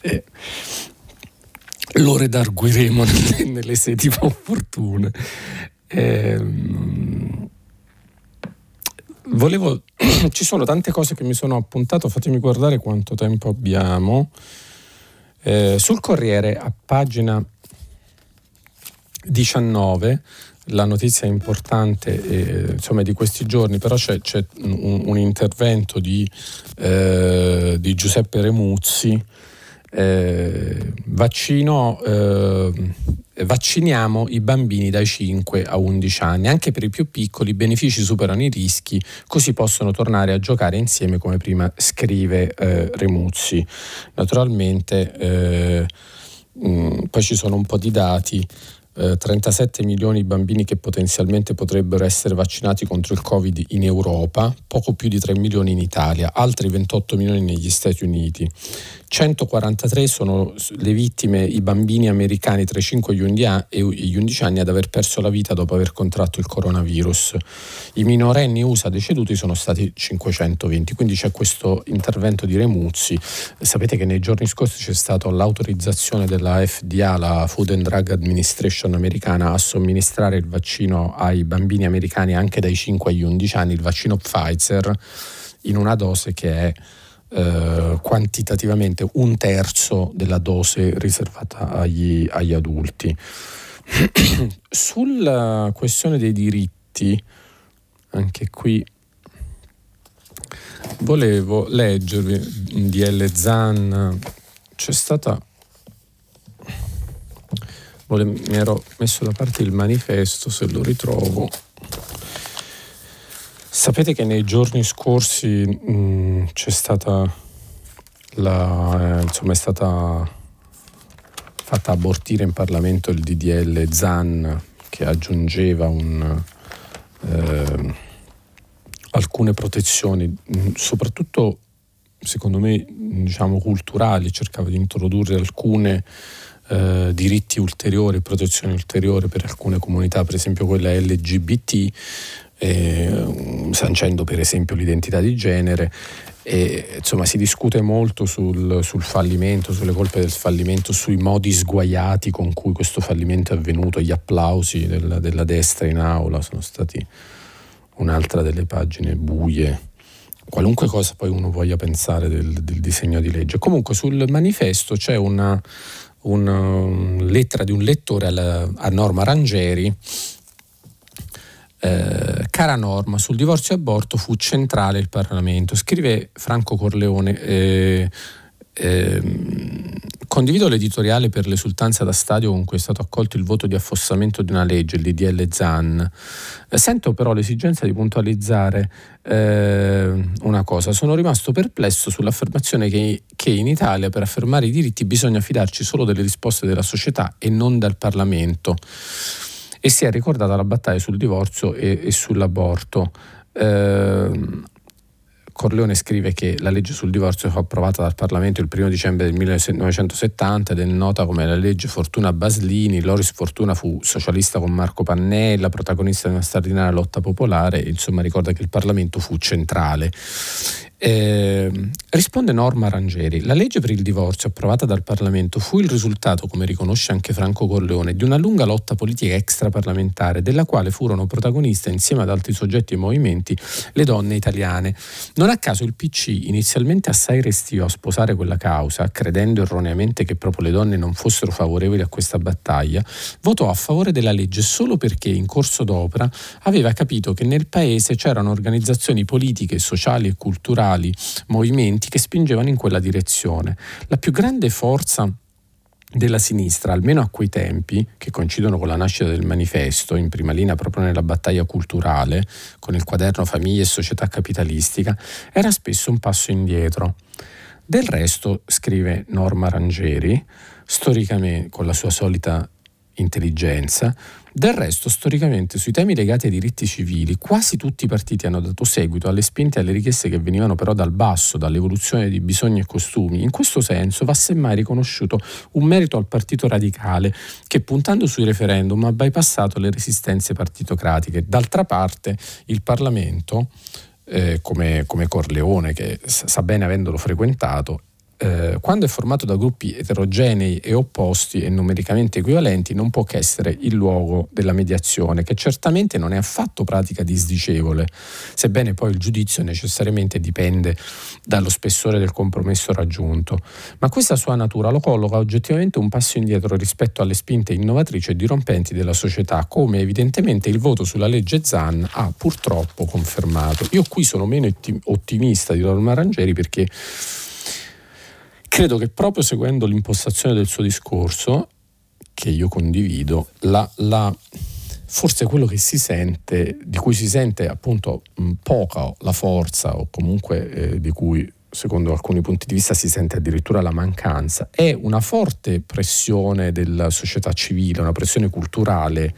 Speaker 2: E lo redarguiremo <laughs> nelle, nelle sedi opportune. Ehm, volevo, <clears throat> ci sono tante cose che mi sono appuntato, fatemi guardare quanto tempo abbiamo. Eh, sul Corriere, a pagina 19, la notizia importante eh, insomma, di questi giorni, però c'è, c'è un, un, intervento di, eh, di Giuseppe Remuzzi, eh, vaccino eh, vacciniamo i bambini dai 5 a 11 anni. Anche per i più piccoli i benefici superano i rischi, così possono tornare a giocare insieme come prima scrive eh, Remuzzi. Naturalmente eh, mh, mm, poi ci sono un po' di dati. 37 eh, milioni di bambini che potenzialmente potrebbero essere vaccinati contro il Covid in Europa, poco più di 3 milioni in Italia, altri 28 milioni negli Stati Uniti. 143 sono le vittime, i bambini americani tra i 5 e gli 11 anni ad aver perso la vita dopo aver contratto il coronavirus. I minorenni USA deceduti sono stati 520, quindi c'è questo intervento di Remuzzi. Sapete che nei giorni scorsi c'è stata l'autorizzazione della FDA, la Food and Drug Administration americana, a somministrare il vaccino ai bambini americani anche dai 5 agli 11 anni, il vaccino Pfizer, in una dose che è eh, quantitativamente un terzo della dose riservata agli, agli adulti. <clears throat> Sulla questione dei diritti, anche qui volevo leggervi in DL Zan, c'è stata mi ero messo da parte il manifesto se lo ritrovo. Sapete che nei giorni scorsi mh, mm, c'è stata la, eh, insomma è stata fatta abortire in Parlamento il DDL ZAN che aggiungeva un, eh, alcune protezioni, mm, soprattutto secondo me diciamo, culturali, cercava di introdurre alcune eh, diritti ulteriori, protezioni ulteriori per alcune comunità, per esempio quella LGBT, eh, sancendo per esempio l'identità di genere. E, insomma, si discute molto sul, sul, fallimento, sulle colpe del fallimento, sui modi sguaiati con cui questo fallimento è avvenuto. Gli applausi della, della destra in aula sono stati un'altra delle pagine buie qualunque cosa poi uno voglia pensare del, del, disegno di legge. Comunque sul manifesto c'è una, una um, lettera di un lettore alla, a Norma Rangeri. Eh, cara Norma, sul divorzio e aborto fu centrale il Parlamento. Scrive Franco Corleone. Eh, eh, Condivido l'editoriale per l'esultanza da stadio con cui è stato accolto il voto di affossamento di una legge, il DDL ZAN. Sento però l'esigenza di puntualizzare eh, una cosa. Sono rimasto perplesso sull'affermazione che, che, in Italia per affermare i diritti bisogna fidarci solo delle risposte della società e non dal Parlamento. E si è ricordata la battaglia sul divorzio e, e sull'aborto. Eh, Corleone scrive che la legge sul divorzio fu approvata dal Parlamento il 1 dicembre del 1970 ed è nota come la legge Fortuna Baslini. Loris Fortuna fu socialista con Marco Pannella, protagonista di una straordinaria lotta popolare, insomma ricorda che il Parlamento fu centrale. Eh, risponde Norma Rangeri, la legge per il divorzio approvata dal Parlamento fu il risultato, come riconosce anche Franco Corleone, di una lunga lotta politica extraparlamentare della quale furono protagoniste insieme ad altri soggetti e movimenti le donne italiane. Non a caso il PC, inizialmente assai restio a sposare quella causa, credendo erroneamente che proprio le donne non fossero favorevoli a questa battaglia, votò a favore della legge solo perché in corso d'opera aveva capito che nel paese c'erano organizzazioni politiche, sociali e culturali radicali movimenti che spingevano in quella direzione. La più grande forza della sinistra, almeno a quei tempi, che coincidono con la nascita del manifesto, in prima linea proprio nella battaglia culturale, con il quaderno Famiglia e Società Capitalistica, era spesso un passo indietro. Del resto, scrive Norma Rangeri, storicamente con la sua solita intelligenza, del resto, storicamente, sui temi legati ai diritti civili, quasi tutti i partiti hanno dato seguito alle spinte e alle richieste che venivano però dal basso, dall'evoluzione di bisogni e costumi. In questo senso va semmai riconosciuto un merito al Partito Radicale che puntando sui referendum ha bypassato le resistenze partitocratiche. D'altra parte il Parlamento, eh, come, come Corleone, che sa bene avendolo frequentato, eh, quando è formato da gruppi eterogenei e opposti e numericamente equivalenti, non può che essere il luogo della mediazione, che certamente non è affatto pratica disdicevole, sebbene poi il giudizio necessariamente dipende dallo spessore del compromesso raggiunto. Ma questa sua natura lo colloca oggettivamente un passo indietro rispetto alle spinte innovatrici e dirompenti della società, come evidentemente il voto sulla legge Zan ha purtroppo confermato. Io qui sono meno ottimista di Norma Rangeri perché Credo che proprio seguendo l'impostazione del suo discorso, che io condivido, la, la, forse quello che si sente, di cui si sente appunto poca la forza o comunque eh, di cui secondo alcuni punti di vista si sente addirittura la mancanza, è una forte pressione della società civile, una pressione culturale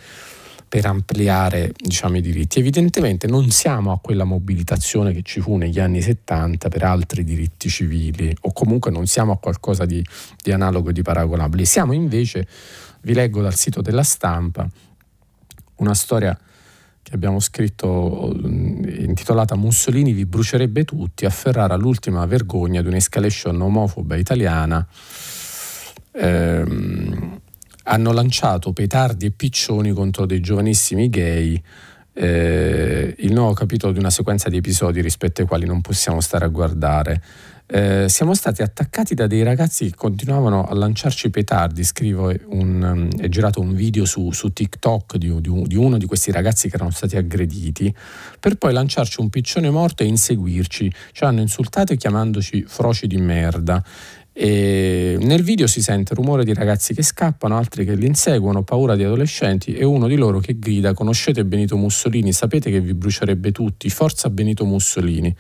Speaker 2: per ampliare diciamo, i diritti. Evidentemente non siamo a quella mobilitazione che ci fu negli anni 70 per altri diritti civili o comunque non siamo a qualcosa di, di analogo e di paragonabile. Siamo invece, vi leggo dal sito della stampa, una storia che abbiamo scritto intitolata Mussolini vi brucerebbe tutti a Ferrara l'ultima vergogna di un'escalation omofoba italiana. Ehm, hanno lanciato petardi e piccioni contro dei giovanissimi gay. Eh, il nuovo capitolo di una sequenza di episodi rispetto ai quali non possiamo stare a guardare. Eh, siamo stati attaccati da dei ragazzi che continuavano a lanciarci petardi. Scrivo, un, è girato un video su, su TikTok di, di, di, uno di questi ragazzi che erano stati aggrediti, per poi lanciarci un piccione morto e inseguirci. Ci hanno insultato chiamandoci froci di merda. E nel video si sente rumore di ragazzi che scappano, altri che li inseguono, paura di adolescenti e uno di loro che grida conoscete Benito Mussolini, sapete che vi brucierebbe tutti, forza Benito Mussolini.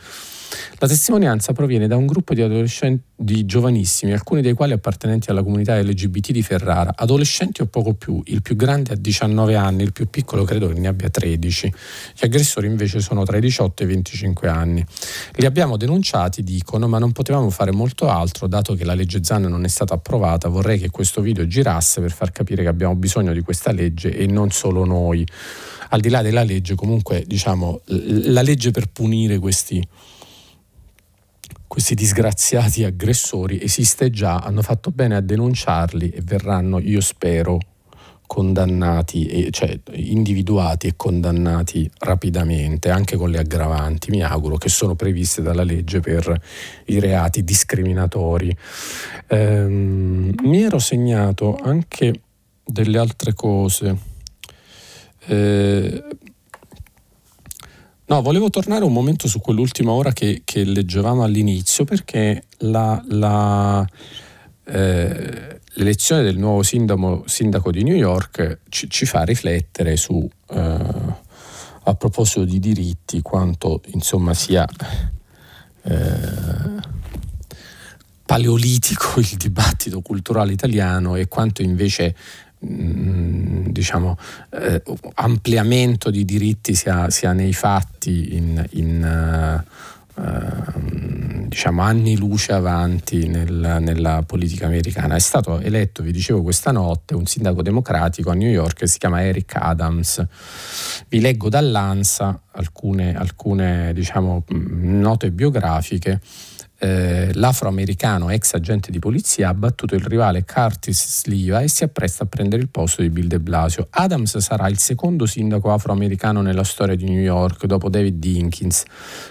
Speaker 2: La testimonianza proviene da un gruppo di adolescenti di giovanissimi, alcuni dei quali appartenenti alla comunità LGBT di Ferrara, adolescenti o poco più, il più grande ha 19 anni, il più piccolo credo che ne abbia 13. Gli aggressori invece sono tra i 18 e i 25 anni. Li abbiamo denunciati, dicono, ma non potevamo fare molto altro, dato che la legge Zan non è stata approvata, vorrei che questo video girasse per far capire che abbiamo bisogno di questa legge e non solo noi. Al di là della legge, comunque, diciamo, la legge per punire questi questi disgraziati aggressori esiste già, hanno fatto bene a denunciarli e verranno, io spero, condannati, e, cioè individuati e condannati rapidamente, anche con le aggravanti, mi auguro, che sono previste dalla legge per i reati discriminatori. Ehm, mi ero segnato anche delle altre cose. Eh, No, volevo tornare un momento su quell'ultima ora che, che leggevamo all'inizio perché la, la, eh, l'elezione del nuovo sindaco, sindaco di New York ci, ci fa riflettere su, eh, a proposito di diritti, quanto insomma sia eh, paleolitico il dibattito culturale italiano e quanto invece diciamo, eh, ampliamento di diritti sia, sia nei fatti in, in uh, diciamo, anni luce avanti nel, nella politica americana. È stato eletto, vi dicevo questa notte, un sindaco democratico a New York che si chiama Eric Adams. Vi leggo dall'ANSA alcune, alcune diciamo, note biografiche eh, l'afroamericano ex agente di polizia ha battuto il rivale Curtis Sliva e si appresta a prendere il posto di Bill de Blasio. Adams sarà il secondo sindaco afroamericano nella storia di New York dopo David Dinkins.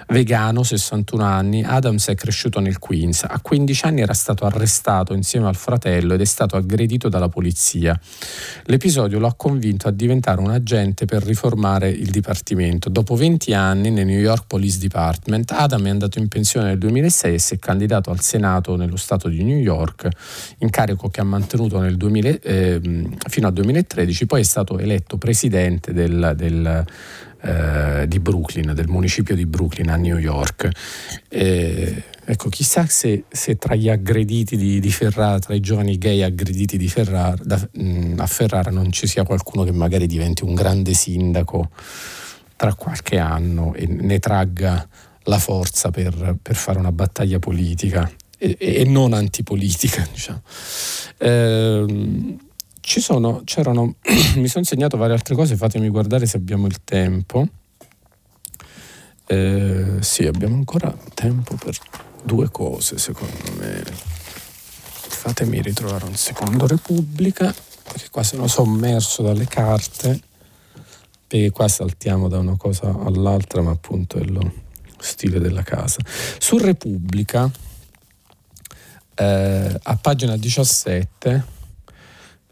Speaker 2: Vegano, 61 anni, Adams è cresciuto nel Queens. A 15 anni era stato arrestato insieme al fratello ed è stato aggredito dalla polizia. L'episodio lo ha convinto a diventare un agente per riformare il dipartimento. Dopo 20 anni nel New York Police Department, Adam è andato in pensione nel 2006 si è candidato al Senato nello Stato di New York, incarico che ha mantenuto 2000, eh, fino al 2013, poi è stato eletto presidente del, del, eh, di Brooklyn, del municipio di Brooklyn a New York. Eh, ecco, chissà se, se, tra gli aggrediti di, di, Ferrara, tra i giovani gay aggrediti di Ferrara, da, mh, a Ferrara non ci sia qualcuno che magari diventi un grande sindaco tra qualche anno e ne tragga la forza per, per fare una battaglia politica e, e non antipolitica. <laughs> Diciamo. Eh, ci sono, c'erano, <clears throat> mi sono segnato varie altre cose, fatemi guardare se abbiamo il tempo. Eh, sì, abbiamo ancora tempo per due cose, secondo me. Fatemi ritrovare un secondo Repubblica, perché qua sono sommerso dalle carte, perché qua saltiamo da una cosa all'altra, ma appunto è lo, stile della casa. Su Repubblica, eh, a pagina 17,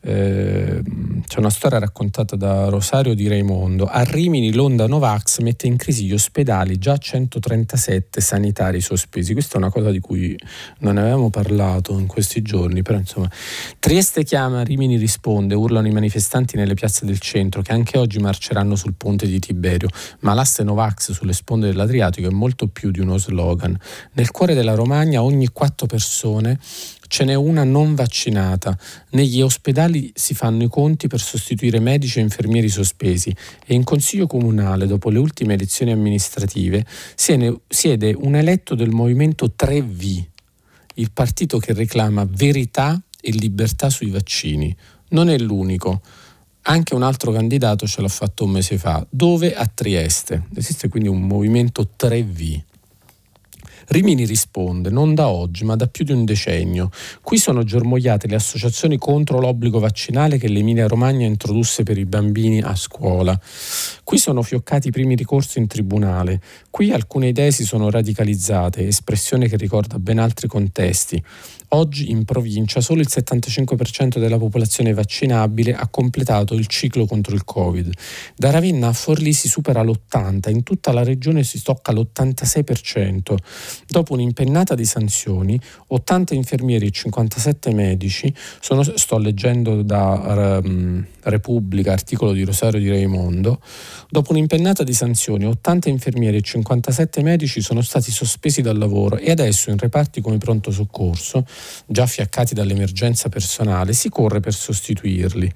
Speaker 2: eh, c'è una storia raccontata da Rosario di Raimondo. A Rimini l'onda Novax mette in crisi gli ospedali, già 137 sanitari sospesi. Questa è una cosa di cui non avevamo parlato in questi giorni, però insomma. Trieste chiama, Rimini risponde, urlano i manifestanti nelle piazze del centro che anche oggi marceranno sul ponte di Tiberio, ma l'asse Novax sulle sponde dell'Adriatico è molto più di uno slogan. Nel cuore della Romagna ogni quattro persone ce n'è una non vaccinata. Negli ospedali si fanno i conti per sostituire medici e infermieri sospesi e in Consiglio Comunale, dopo le ultime elezioni amministrative, siede un eletto del movimento 3V, il partito che reclama verità e libertà sui vaccini. Non è l'unico. Anche un altro candidato ce l'ha fatto un mese fa. Dove? A Trieste. Esiste quindi un movimento 3V. Rimini risponde, non da oggi, ma da più di un decennio. Qui sono germogliate le associazioni contro l'obbligo vaccinale che l'Emilia Romagna introdusse per i bambini a scuola. Qui sono fioccati i primi ricorsi in tribunale. Qui alcune idee si sono radicalizzate, espressione che ricorda ben altri contesti. Oggi in provincia solo il 75% della popolazione vaccinabile ha completato il ciclo contro il Covid. Da Ravenna a Forlì si supera l'80%, in tutta la regione si tocca l'86%. Dopo un'impennata di sanzioni, 80 infermieri e 57 medici, sono, sto leggendo da um, Repubblica, articolo di Rosario di Raimondo, dopo un'impennata di sanzioni, 80 infermieri e 57 medici sono stati sospesi dal lavoro e adesso in reparti come pronto soccorso, già fiaccati dall'emergenza personale, si corre per sostituirli.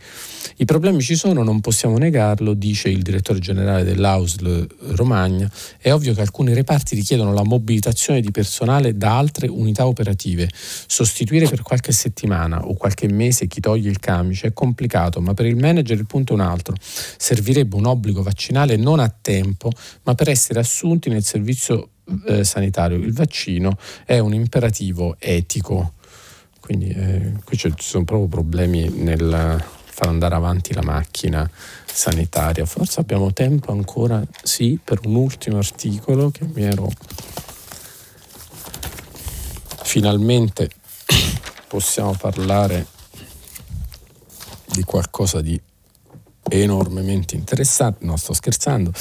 Speaker 2: I problemi ci sono, non possiamo negarlo, dice il direttore generale dell'AUSL Romagna. È ovvio che alcuni reparti richiedono la mobilitazione di personale da altre unità operative. Sostituire per qualche settimana o qualche mese chi toglie il camice è complicato, ma per il manager il punto è un altro. Servirebbe un obbligo vaccinale non a tempo, ma per essere assunti nel servizio eh, sanitario. Il vaccino è un imperativo etico. Quindi eh, qui ci sono proprio problemi nel far andare avanti la macchina sanitaria. Forse abbiamo tempo ancora, sì, per un ultimo articolo che mi ero finalmente <coughs> possiamo parlare di qualcosa di enormemente interessante, no sto scherzando,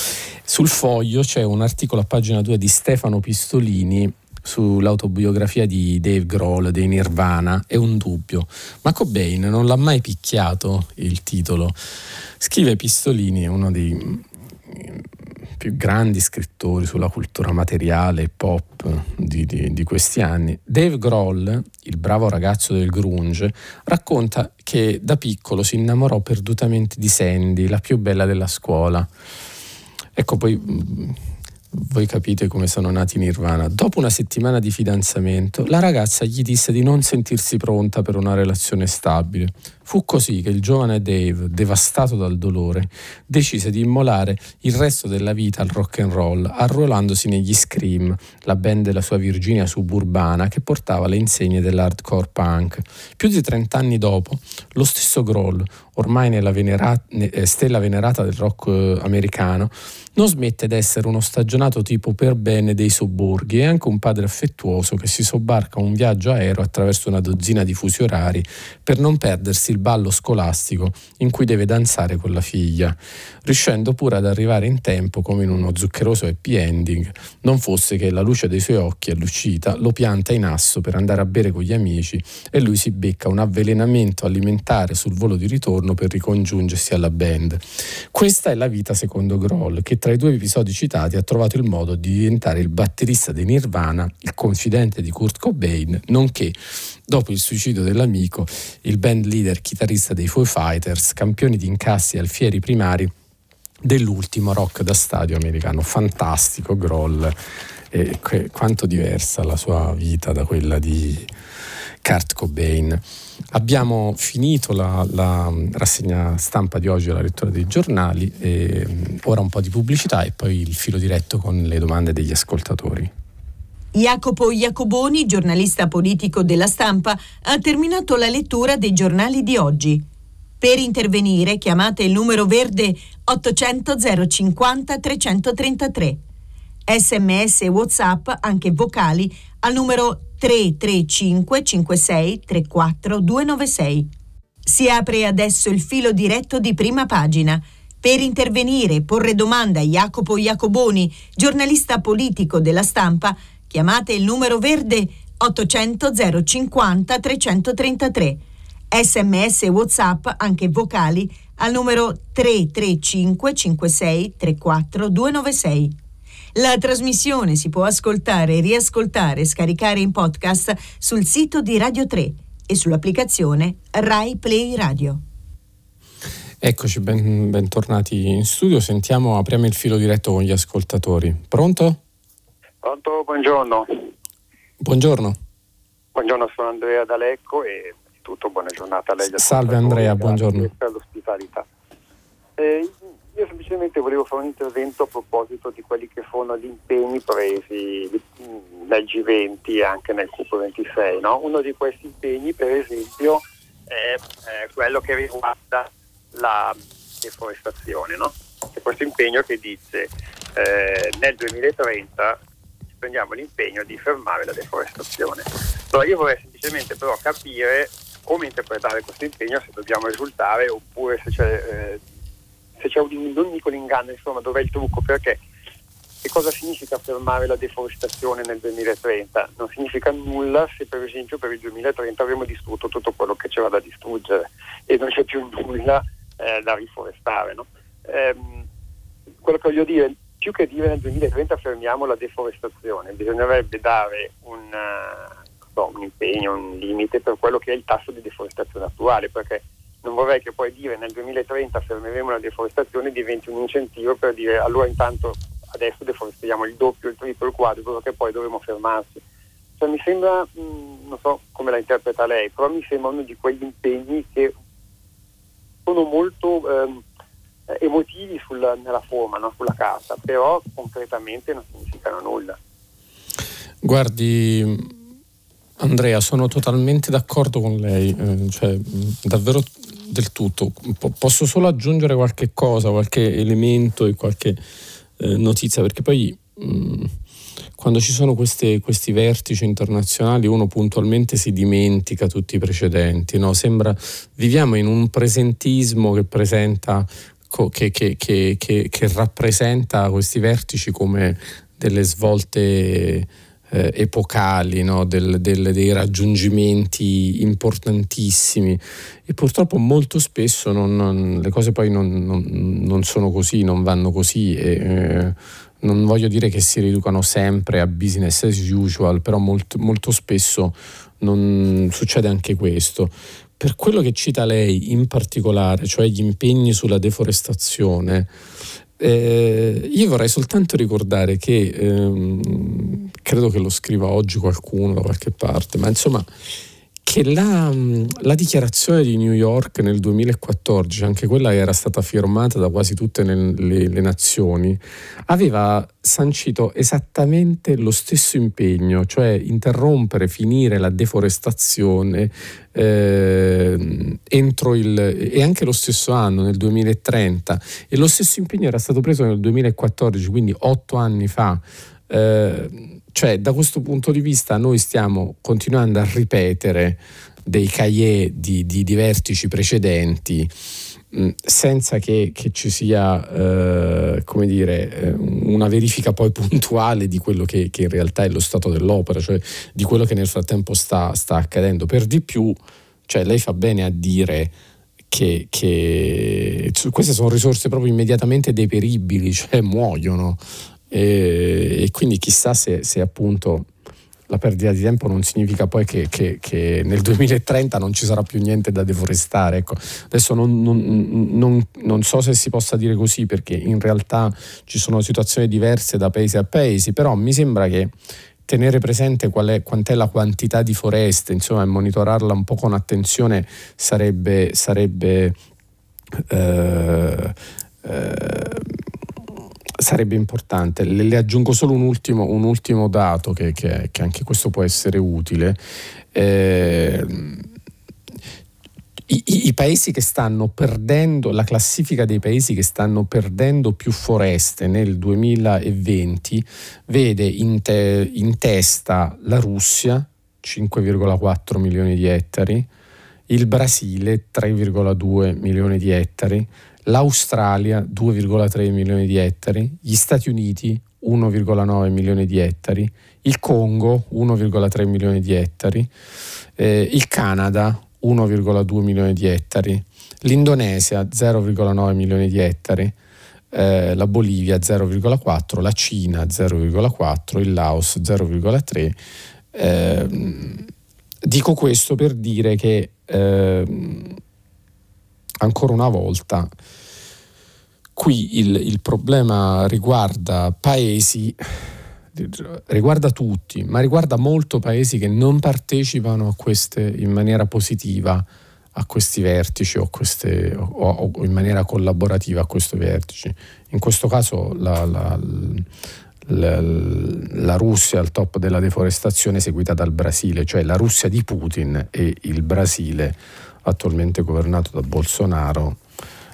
Speaker 2: sul foglio c'è un articolo a pagina 2 di Stefano Pistolini sull'autobiografia di Dave Grohl dei Nirvana è un dubbio. Ma Cobain non l'ha mai picchiato il titolo. Scrive Pistolini, uno dei più grandi scrittori sulla cultura materiale e pop di, di, di, questi anni. Dave Grohl, il bravo ragazzo del grunge, racconta che da piccolo si innamorò perdutamente di Sandy, la più bella della scuola. Ecco, poi mm, voi capite come sono nati Nirvana. Dopo una settimana di fidanzamento, la ragazza gli disse di non sentirsi pronta per una relazione stabile. Fu così che il giovane Dave, devastato dal dolore, decise di immolare il resto della vita al rock and roll, arruolandosi negli Scream, la band della sua Virginia suburbana che portava le insegne dell'hardcore punk. Più di 30 anni dopo, lo stesso Grohl, ormai nella venera- eh, stella venerata del rock eh, americano, non smette d'essere uno stagionato tipo per bene dei sobborghi e anche un padre affettuoso che si sobbarca un viaggio aereo attraverso una dozzina di fusi orari per non perdersi il ballo scolastico in cui deve danzare con la figlia, riuscendo pure ad arrivare in tempo come in uno zuccheroso happy ending, non fosse che la luce dei suoi occhi all'uscita lo pianta in asso per andare a bere con gli amici e lui si becca un avvelenamento alimentare sul volo di ritorno per ricongiungersi alla band. Questa è la vita secondo Groll, che tra i due episodi citati ha trovato il modo di diventare il batterista dei Nirvana, il confidente di Kurt Cobain, nonché, dopo il suicidio dell'amico, il band leader chitarrista dei Foo Fighters, campioni di incassi alfieri primari dell'ultimo rock da stadio americano. Fantastico Groll, e quanto diversa la sua vita da quella di Kurt Cobain. Abbiamo finito la, la, rassegna stampa di oggi, la lettura dei giornali, e mm, ora un po' di pubblicità e poi il filo diretto con le domande degli ascoltatori.
Speaker 1: Jacopo Iacoboni, giornalista politico della stampa, ha terminato la lettura dei giornali di oggi. Per intervenire chiamate il numero verde 800 050 333. Sms e WhatsApp, anche vocali, al numero 335 56 34 296. Si apre adesso il filo diretto di prima pagina. Per intervenire e porre domanda a Jacopo Iacoboni, giornalista politico della stampa, chiamate il numero verde 800 050 333. Sms e WhatsApp, anche vocali, al numero 335 56 34 296. La trasmissione si può ascoltare, riascoltare e scaricare in podcast sul sito di Radio 3 e sull'applicazione Rai Play Radio.
Speaker 2: Eccoci, ben, bentornati in studio. Sentiamo, apriamo il filo diretto con gli ascoltatori. Pronto?
Speaker 3: Pronto, buongiorno.
Speaker 2: Buongiorno.
Speaker 3: Buongiorno, sono Andrea D'Alecco e tutto buona giornata a lei.
Speaker 2: Salve Andrea, buongiorno.
Speaker 3: Per l'ospitalità. Eh, io semplicemente volevo fare un intervento a proposito di quelli che sono gli impegni presi nel G20 e anche nel CUP26. No? Uno di questi impegni, per esempio, è, è quello che riguarda la deforestazione. No? È questo impegno che dice eh, nel 2030 prendiamo l'impegno di fermare la deforestazione. Allora io vorrei semplicemente però capire come interpretare questo impegno, se dobbiamo risultare oppure se c'è eh, se c'è un, non dico l'inganno, insomma, dov'è il trucco, perché che cosa significa fermare la deforestazione nel 2030? Non significa nulla se per esempio per il 2030 avremo distrutto tutto quello che c'era da distruggere e non c'è più nulla eh, da riforestare. No? Ehm, quello che voglio dire, più che dire nel 2030 fermiamo la deforestazione, bisognerebbe dare un, uh, un impegno, un limite per quello che è il tasso di deforestazione attuale, perché non vorrei che poi dire nel 2030 fermeremo la deforestazione diventi un incentivo per dire allora intanto adesso deforestiamo il doppio, il triplo, il quadruplo che poi dovremo fermarsi. Cioè, mi sembra, mh, mm, non so come la interpreta lei, però mi sembra uno di quegli impegni che sono molto ehm, emotivi sulla, nella forma, no? sulla carta, però concretamente non significano nulla.
Speaker 2: Guardi, Andrea, sono totalmente d'accordo con lei, eh, cioè, davvero del tutto. P- posso solo aggiungere qualche cosa, qualche elemento e qualche eh, notizia, perché poi mh, quando ci sono queste, questi vertici internazionali uno puntualmente si dimentica tutti i precedenti, no? Sembra, viviamo in un presentismo che presenta che, che, che, che, rappresenta questi vertici come delle svolte eh, epocali, no? del, del, dei raggiungimenti importantissimi e purtroppo molto spesso non, non, le cose poi non, non, sono così, non vanno così. E, eh, non voglio dire che si riducano sempre a business as usual, però molto, molto spesso non succede anche questo. Per quello che cita lei in particolare, cioè gli impegni sulla deforestazione, eh, io vorrei soltanto ricordare che, ehm, credo che lo scriva oggi qualcuno da qualche parte, ma insomma che la, la, dichiarazione di New York nel 2014, anche quella che era stata firmata da quasi tutte le, le, le, nazioni, aveva sancito esattamente lo stesso impegno, cioè interrompere, finire la deforestazione eh, entro il... e anche lo stesso anno, nel 2030, e lo stesso impegno era stato preso nel 2014, quindi otto anni fa. Eh, cioè, da questo punto di vista noi stiamo continuando a ripetere dei cahiers di, di, di vertici precedenti senza che, che, ci sia eh, come dire, eh, una verifica poi puntuale di quello che, che, in realtà è lo stato dell'opera, cioè di quello che nel frattempo sta, sta accadendo. Per di più, cioè, lei fa bene a dire che, che, queste sono risorse proprio immediatamente deperibili, cioè muoiono. E, e quindi chissà se, se, appunto la perdita di tempo non significa poi che, che, che, nel 2030 non ci sarà più niente da deforestare. Ecco. Adesso non, non, non, non, so se si possa dire così perché in realtà ci sono situazioni diverse da paese a paese, però mi sembra che tenere presente qual è, quant'è la quantità di foreste, insomma, e monitorarla un po' con attenzione sarebbe, sarebbe eh, eh, sarebbe importante. Le, le, aggiungo solo un ultimo, un ultimo dato che, che, che, anche questo può essere utile. Eh, i, i, paesi che stanno perdendo, la classifica dei paesi che stanno perdendo più foreste nel 2020 vede in, te, in testa la Russia, 5,4 milioni di ettari, il Brasile, 3,2 milioni di ettari, l'Australia 2,3 milioni di ettari, gli Stati Uniti 1,9 milioni di ettari, il Congo 1,3 milioni di ettari, eh, il Canada 1,2 milioni di ettari, l'Indonesia 0,9 milioni di ettari, eh, la Bolivia 0,4, la Cina 0,4, il Laos 0,3. Eh, dico questo per dire che eh, ancora una volta qui il, il problema riguarda paesi riguarda tutti, ma riguarda molto paesi che non partecipano a queste in maniera positiva a questi vertici o, queste, o, o in maniera collaborativa a questi vertici. In questo caso la, la, la, la, Russia al top della deforestazione seguita dal Brasile, cioè la Russia di Putin e il Brasile attualmente governato da Bolsonaro,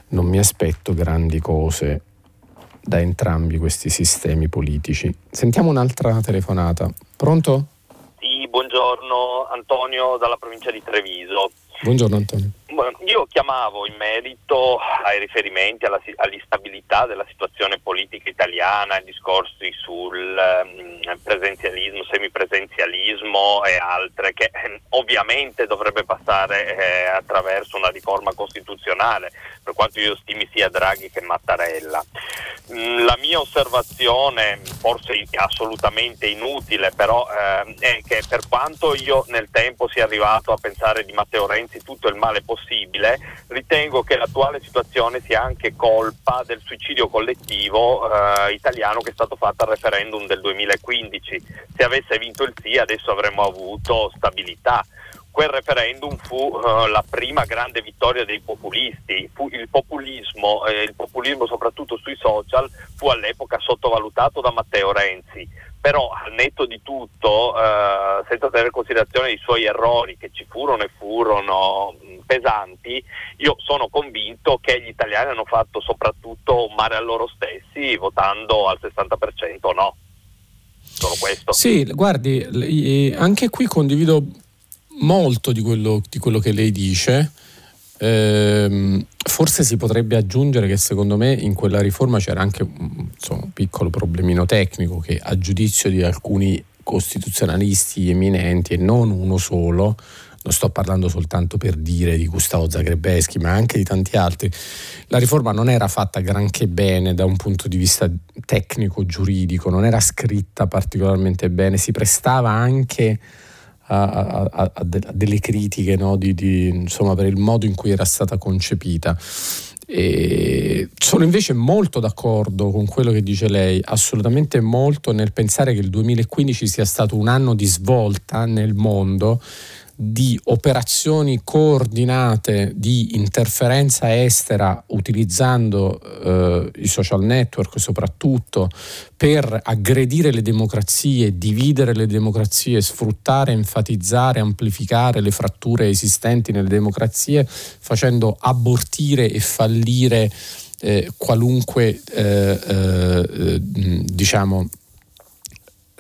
Speaker 2: non mi aspetto grandi cose da entrambi questi sistemi politici. Sentiamo un'altra telefonata. Pronto?
Speaker 4: Sì, buongiorno Antonio dalla provincia di Treviso.
Speaker 2: Buongiorno Antonio.
Speaker 4: Io richiamavo in merito ai riferimenti alla, all'instabilità della situazione politica italiana, ai discorsi sul um, presenzialismo, semipresenzialismo e altre, che eh, ovviamente dovrebbe passare eh, attraverso una riforma costituzionale, per quanto io stimi sia Draghi che Mattarella. Mm, la mia osservazione, forse assolutamente inutile, però eh, è che per quanto io nel tempo sia arrivato a pensare di Matteo Renzi tutto il male possibile, ritengo che l'attuale situazione sia anche colpa del suicidio collettivo eh, italiano che è stato fatto al referendum del 2015. Se avesse vinto il sì adesso avremmo avuto stabilità quel referendum fu uh, la prima grande vittoria dei populisti. Fu il populismo, eh, il populismo soprattutto sui social, fu all'epoca sottovalutato da Matteo Renzi. Però al netto di tutto, uh, senza tenere in considerazione i suoi errori che ci furono e furono mh, pesanti, io sono convinto che gli italiani hanno fatto soprattutto male a loro stessi votando al 60% no. Solo questo.
Speaker 2: Sì, guardi, anche qui condivido molto di quello, di quello che lei dice. Eh, forse si potrebbe aggiungere che secondo me in quella riforma c'era anche insomma, un piccolo problemino tecnico che a giudizio di alcuni costituzionalisti eminenti e non uno solo, non sto parlando soltanto per dire di Gustavo Zagrebeschi, ma anche di tanti altri, la riforma non era fatta granché bene da un punto di vista tecnico, giuridico, non era scritta particolarmente bene, si prestava anche a, a, a delle critiche no? di, di, insomma, per il modo in cui era stata concepita. E sono invece molto d'accordo con quello che dice lei, assolutamente molto nel pensare che il 2015 sia stato un anno di svolta nel mondo di operazioni coordinate di interferenza estera utilizzando eh, i social network soprattutto per aggredire le democrazie, dividere le democrazie, sfruttare, enfatizzare, amplificare le fratture esistenti nelle democrazie, facendo abortire e fallire eh, qualunque eh, eh diciamo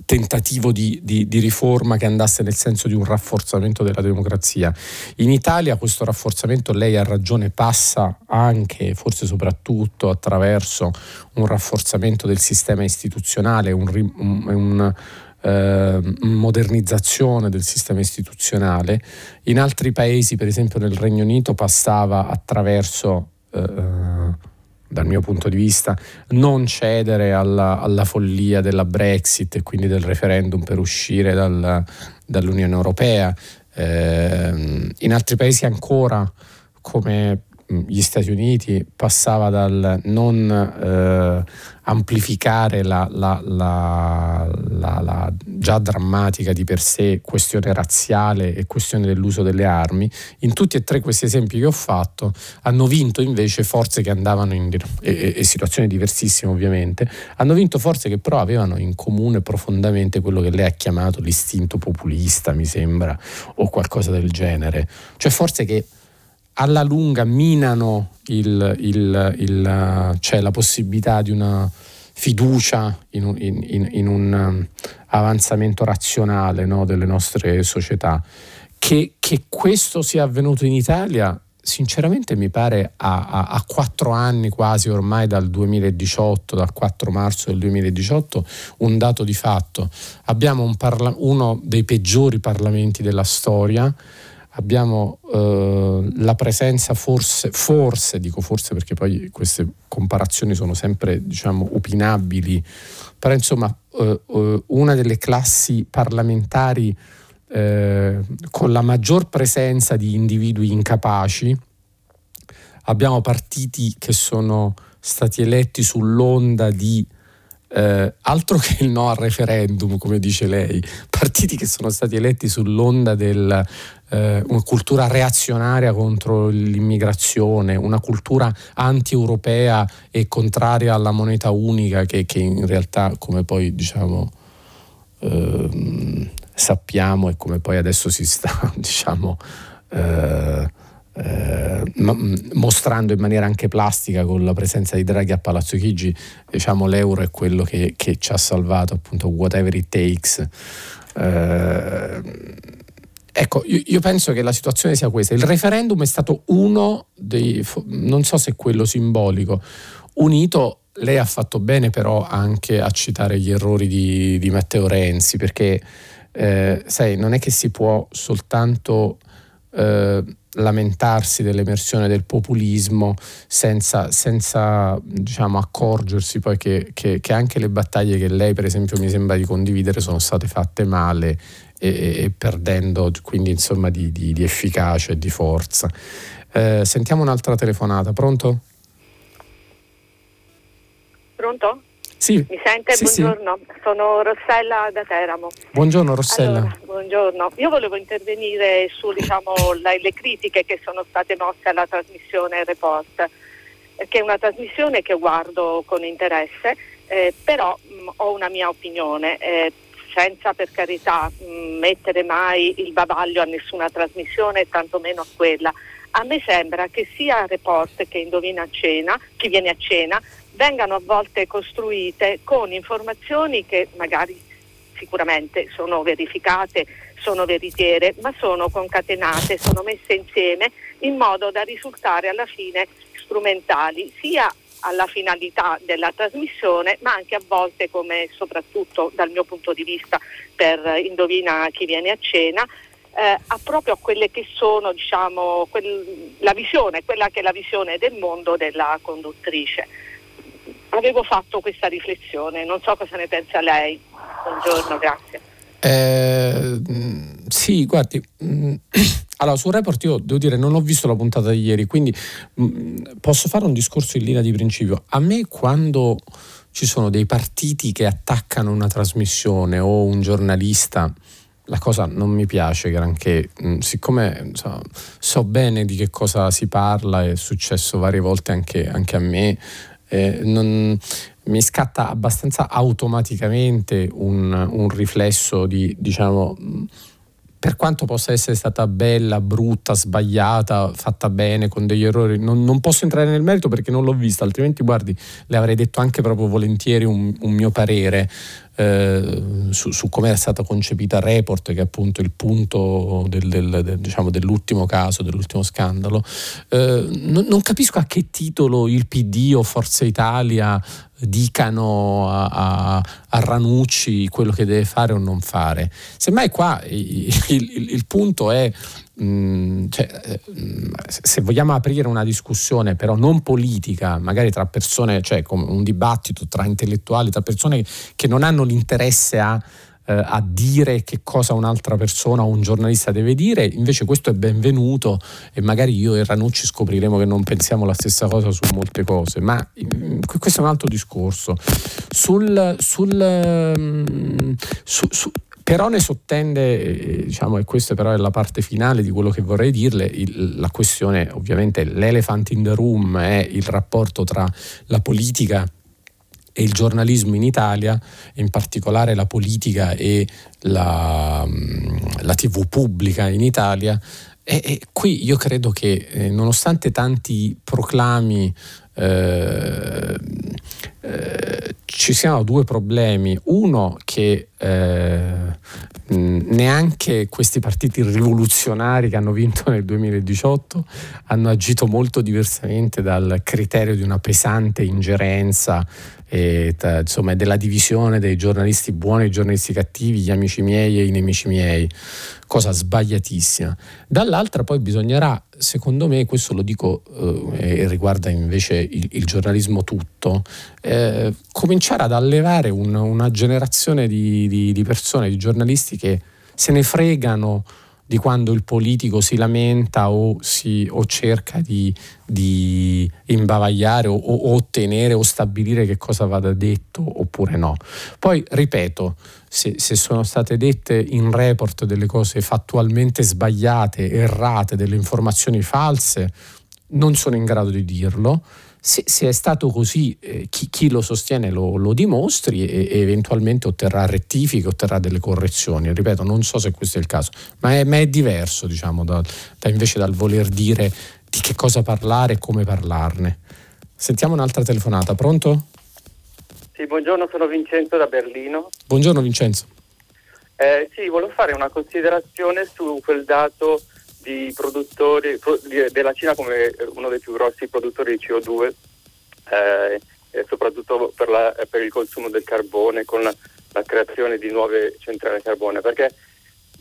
Speaker 2: tentativo di, di, di, riforma che andasse nel senso di un rafforzamento della democrazia. In Italia questo rafforzamento, lei ha ragione, passa anche, forse soprattutto, attraverso un rafforzamento del sistema istituzionale, un, un, un eh, modernizzazione del sistema istituzionale. In altri paesi, per esempio nel Regno Unito, passava attraverso... Eh, dal mio punto di vista, non cedere alla, alla, follia della Brexit e quindi del referendum per uscire dal, dall'Unione Europea. Eh, in altri paesi ancora, come gli Stati Uniti, passava dal non eh, amplificare la, la, la, la, già drammatica di per sé questione razziale e questione dell'uso delle armi, in tutti e tre questi esempi che ho fatto hanno vinto invece forze che andavano in e, e situazioni diversissime ovviamente, hanno vinto forze che però avevano in comune profondamente quello che lei ha chiamato l'istinto populista, mi sembra, o qualcosa del genere, cioè forze che alla lunga minano il, il, il, cioè la possibilità di una fiducia in un, in, in un um, avanzamento razionale no, delle nostre società. Che, che, questo sia avvenuto in Italia, sinceramente mi pare a, a, a, quattro anni quasi ormai dal 2018, dal 4 marzo del 2018, un dato di fatto. Abbiamo un parla- uno dei peggiori parlamenti della storia abbiamo eh, la presenza forse, forse, dico forse perché poi queste comparazioni sono sempre diciamo opinabili, però insomma eh, eh, una delle classi parlamentari eh, con la maggior presenza di individui incapaci, abbiamo partiti che sono stati eletti sull'onda di eh, altro che il no al referendum, come dice lei, partiti che sono stati eletti sull'onda del eh, una cultura reazionaria contro l'immigrazione, una cultura anti-europea e contraria alla moneta unica che, che in realtà, come poi diciamo, eh, sappiamo e come poi adesso si sta <laughs> diciamo, eh, eh, mostrando in maniera anche plastica con la presenza di Draghi a Palazzo Chigi, diciamo l'euro è quello che, che ci ha salvato appunto whatever it takes. Eh, ecco, io, io, penso che la situazione sia questa. Il referendum è stato uno dei, non so se quello simbolico, unito lei ha fatto bene però anche a citare gli errori di, di Matteo Renzi, perché eh, sai, non è che si può soltanto eh, lamentarsi dell'emersione del populismo senza, senza diciamo, accorgersi poi che, che, che, anche le battaglie che lei per esempio mi sembra di condividere sono state fatte male e, e perdendo quindi insomma di, di, di efficacia e di forza. Eh, sentiamo un'altra telefonata, pronto?
Speaker 5: Pronto?
Speaker 2: Sì.
Speaker 5: Mi sente?
Speaker 2: Sì,
Speaker 5: buongiorno, sì. sono Rossella da Teramo.
Speaker 2: Buongiorno Rossella.
Speaker 5: Allora, buongiorno. Io volevo intervenire su diciamo, critiche che sono state mosse alla trasmissione Report, che è una trasmissione che guardo con interesse, eh, però mh, ho una mia opinione. Eh, senza per carità mh, mettere mai il bavaglio a nessuna trasmissione, tantomeno a quella. A me sembra che sia Report che Indovina a cena, chi viene a cena, vengano a volte costruite con informazioni che magari sicuramente sono verificate, sono veritiere, ma sono concatenate, sono messe insieme in modo da risultare alla fine strumentali, sia alla finalità della trasmissione, ma anche a volte come soprattutto dal mio punto di vista per Indovina chi viene a cena, eh, a proprio quelle che sono diciamo, quel, la visione, quella che è la visione del mondo della conduttrice avevo fatto questa riflessione, non so cosa ne pensa lei. Buongiorno, grazie.
Speaker 2: Eh, sì, guardi, mm, <clears throat> allora sul report io devo dire non ho visto la puntata di ieri, quindi mm, posso fare un discorso in linea di principio. A me quando ci sono dei partiti che attaccano una trasmissione o un giornalista, la cosa non mi piace granché, mm, siccome insomma, so bene di che cosa si parla, è successo varie volte anche, anche a me, eh, non, mi scatta abbastanza automaticamente un, un riflesso di, diciamo, per quanto possa essere stata bella, brutta, sbagliata, fatta bene, con degli errori, non, non, posso entrare nel merito perché non l'ho vista, altrimenti guardi, le avrei detto anche proprio volentieri un, un mio parere eh, su, su come è stata concepita Report, che è appunto il punto del, del, del, diciamo, dell'ultimo caso, dell'ultimo scandalo. Eh, non, non, capisco a che titolo il PD o Forza Italia dicano a, a, a, Ranucci quello che deve fare o non fare. Semmai qua il, il, il punto è Mm, cioè, mm, se vogliamo aprire una discussione però non politica, magari tra persone, cioè un dibattito tra intellettuali, tra persone che non hanno l'interesse a, eh, a dire che cosa un'altra persona o un giornalista deve dire, invece questo è benvenuto e magari io e Ranucci scopriremo che non pensiamo la stessa cosa su molte cose, ma mm, questo è un altro discorso. Sul, sul, su, su, però ne sottende, eh, diciamo, e questa però è la parte finale di quello che vorrei dirle, il, la questione ovviamente l'elephant in the room è il rapporto tra la politica e il giornalismo in Italia, in particolare la politica e la, mm, la TV pubblica in Italia. E, e, qui io credo che eh, nonostante tanti proclami eh, ci siano due problemi. Uno che eh, neanche questi partiti rivoluzionari che hanno vinto nel 2018 hanno agito molto diversamente dal criterio di una pesante ingerenza e insomma, della divisione dei giornalisti buoni e i giornalisti cattivi, gli amici miei e i nemici miei, cosa sbagliatissima. Dall'altra poi bisognerà, secondo me, questo lo dico eh, e riguarda invece il, il giornalismo tutto, eh, cominciare ad allevare un, una generazione di, di, di persone, di giornalisti che se ne fregano di quando il politico si lamenta o, si, o cerca di, di imbavagliare o, o, ottenere o stabilire che cosa vada detto oppure no. Poi ripeto, se, se sono state dette in report delle cose fattualmente sbagliate, errate, delle informazioni false, non sono in grado di dirlo se, se, è stato così, eh, chi, chi, lo sostiene lo, lo dimostri e, e, eventualmente otterrà rettifiche, otterrà delle correzioni. Ripeto, non so se questo è il caso, ma è, ma è diverso diciamo, da, da invece dal voler dire di che cosa parlare e come parlarne. Sentiamo un'altra telefonata, pronto?
Speaker 6: Sì, buongiorno, sono Vincenzo da Berlino.
Speaker 2: Buongiorno Vincenzo.
Speaker 6: Eh, sì, volevo fare una considerazione su quel dato di produttori della Cina come uno dei più grossi produttori di CO2, eh, soprattutto per, la, per, il consumo del carbone con la, la, creazione di nuove centrali a carbone, perché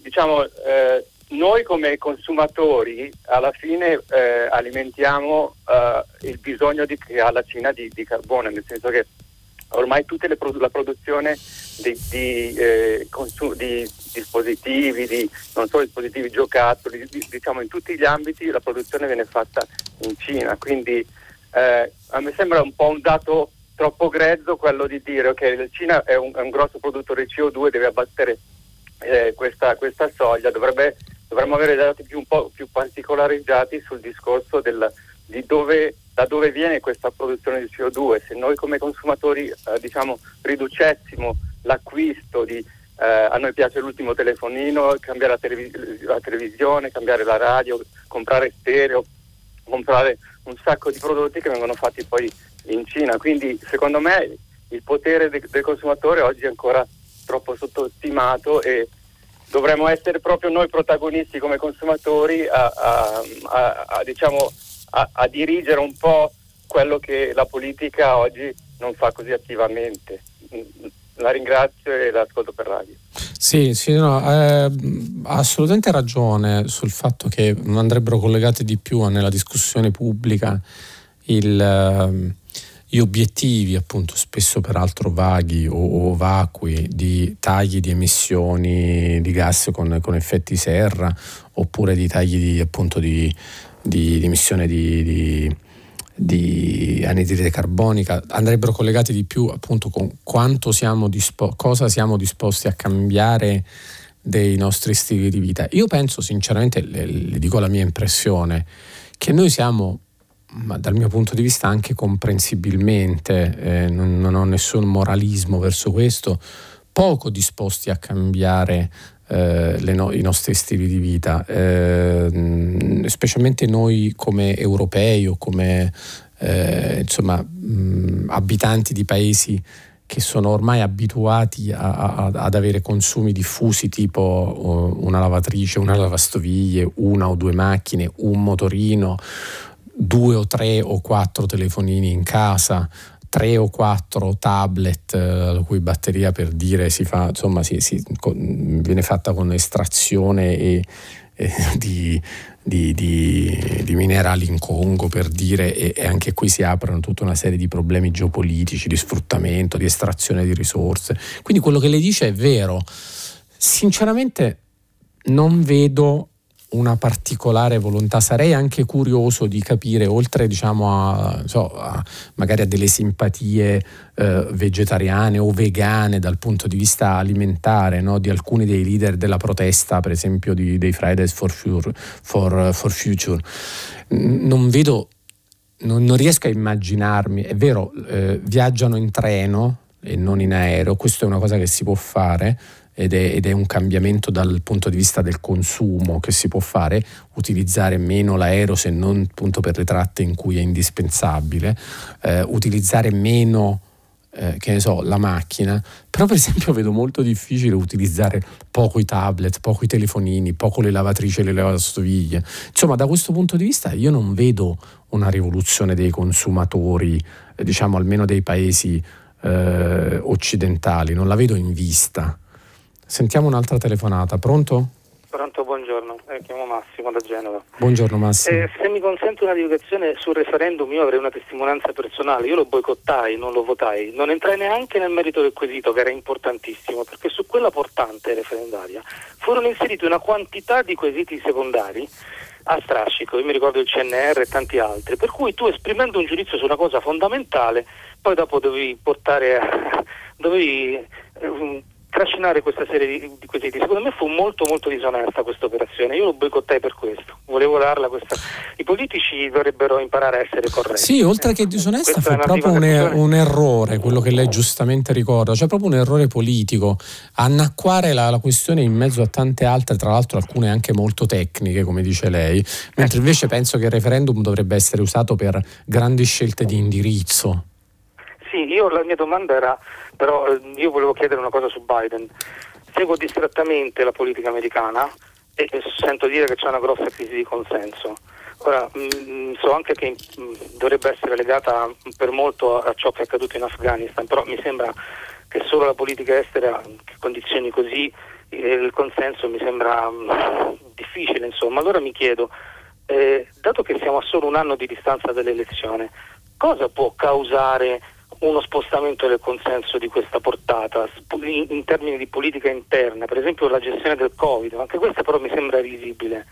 Speaker 6: diciamo eh, noi come consumatori alla fine eh, alimentiamo eh, il bisogno di, che ha la Cina di, di, carbone, nel senso che ormai tutta produ- la produzione di, di, eh, consum- di, dispositivi, di, non solo dispositivi giocattoli, diciamo in tutti gli ambiti la produzione viene fatta in Cina, quindi eh, a me sembra un po' un dato troppo grezzo quello di dire che okay, la Cina è un, è un, grosso produttore di CO2 deve abbattere eh, questa, questa, soglia, dovrebbe dovremmo avere dati più, un po' più particolarizzati sul discorso del, di dove, da dove viene questa produzione di CO2. Se noi come consumatori eh, diciamo, riducessimo l'acquisto di, eh, a noi piace l'ultimo telefonino, cambiare la, televis- la, televisione, cambiare la radio, comprare stereo, comprare un sacco di prodotti che vengono fatti poi in Cina. Quindi secondo me il potere de- del consumatore oggi è ancora troppo sottostimato e dovremmo essere proprio noi protagonisti come consumatori a, a, a, a diciamo, dirigere un po' quello che la politica oggi non fa così attivamente. La ringrazio e l'ascolto per radio.
Speaker 2: Sì, sì no, eh, ha assolutamente ragione sul fatto che andrebbero collegate di più nella discussione pubblica il, eh, gli obiettivi, appunto spesso peraltro vaghi o, o, vacui, di tagli di emissioni di gas con, con effetti serra oppure di tagli di, appunto, di, di, emissione di, di, di anidride carbonica, andrebbero collegati di più appunto con quanto siamo dispo- cosa siamo disposti a cambiare dei nostri stili di vita. Io penso sinceramente, le, le dico la mia impressione, che noi siamo ma dal mio punto di vista anche comprensibilmente, eh, non, non, ho nessun moralismo verso questo, poco disposti a cambiare no, i nostri stili di vita, eh, specialmente noi come europei o come eh, insomma, mh, abitanti di paesi che sono ormai abituati a, a, ad avere consumi diffusi tipo una lavatrice, una lavastoviglie, una o due macchine, un motorino, due o tre o quattro telefonini in casa, tre o quattro tablet eh, la cui batteria per dire si fa, insomma, si, si, con, viene fatta con estrazione e, e <laughs> di, di, di, di, minerali in Congo per dire e, e, anche qui si aprono tutta una serie di problemi geopolitici, di sfruttamento, di estrazione di risorse. Quindi quello che lei dice è vero. Sinceramente non vedo una particolare volontà. Sarei anche curioso di capire, oltre diciamo a, so, a magari a delle simpatie eh, vegetariane o vegane dal punto di vista alimentare, no? di alcuni dei leader della protesta, per esempio di, dei Fridays for, Future, for, for Future, non vedo, non, non, riesco a immaginarmi, è vero, eh, viaggiano in treno e non in aereo, questo è una cosa che si può fare, ed è, ed è, un cambiamento dal punto di vista del consumo che si può fare, utilizzare meno l'aereo se non appunto per le tratte in cui è indispensabile, eh, utilizzare meno eh, che ne so, la macchina, però per esempio vedo molto difficile utilizzare poco i tablet, poco i telefonini, poco le lavatrici e le lavastoviglie. Insomma, da questo punto di vista io non vedo una rivoluzione dei consumatori, eh, diciamo almeno dei paesi eh, occidentali, non la vedo in vista. Sentiamo un'altra telefonata. Pronto?
Speaker 7: Pronto, buongiorno. Eh, chiamo Massimo da Genova.
Speaker 2: Buongiorno Massimo.
Speaker 7: Eh, se mi consente una divulgazione sul referendum, io avrei una testimonianza personale. Io lo boicottai, non lo votai. Non entrai neanche nel merito del quesito, che era importantissimo, perché su quella portante referendaria furono inseriti una quantità di quesiti secondari a strascico, io mi ricordo il CNR e tanti altri, per cui tu esprimendo un giudizio su una cosa fondamentale, poi dopo dovevi portare a, <laughs> dovevi eh, trascinare questa serie di, di quesiti. Secondo me fu molto molto disonesta questa operazione, io lo boicottai per questo, volevo darla questa. I politici dovrebbero imparare a essere corretti.
Speaker 2: Sì, oltre che disonesta fu proprio un, er- un, errore, quello che lei giustamente ricorda, cioè proprio un errore politico, annacquare la, la questione in mezzo a tante altre, tra l'altro alcune anche molto tecniche, come dice lei, mentre invece penso che il referendum dovrebbe essere usato per grandi scelte di indirizzo.
Speaker 7: Io la mia domanda era, però eh, io volevo chiedere una cosa su Biden. seguo distrattamente la politica americana e sento dire che c'è una grossa crisi di consenso. Ora, mh, mm, so anche che mh, mm, dovrebbe essere legata per molto a, a ciò che è accaduto in Afghanistan, però mi sembra che solo la politica estera che condizioni così eh, il consenso mi sembra mh, mm, difficile. Insomma. Allora mi chiedo, eh, dato che siamo a solo un anno di distanza dall'elezione, cosa può causare uno spostamento del consenso di questa portata in, in, termini di politica interna, per esempio la gestione del Covid, anche questa però mi sembra risibile.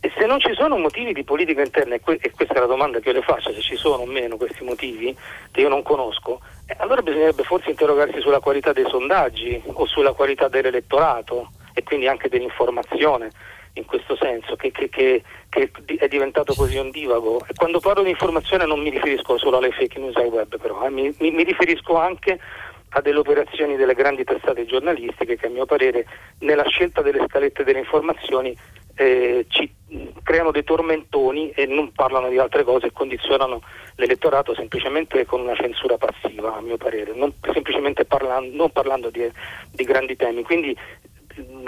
Speaker 7: E se non ci sono motivi di politica interna, e, que- e questa è la domanda che io le faccio, se ci sono o meno questi motivi che io non conosco, eh, allora bisognerebbe forse interrogarsi sulla qualità dei sondaggi o sulla qualità dell'elettorato e quindi anche dell'informazione in questo senso, che, che, che, che, è diventato così ondivago. E quando parlo di informazione non mi riferisco solo alle fake news ai web, però, eh, mi, mi, mi, riferisco anche a delle operazioni delle grandi testate giornalistiche che a mio parere nella scelta delle scalette delle informazioni eh, ci creano dei tormentoni e non parlano di altre cose e condizionano l'elettorato semplicemente con una censura passiva, a mio parere, non semplicemente parlando, non parlando di, di grandi temi. Quindi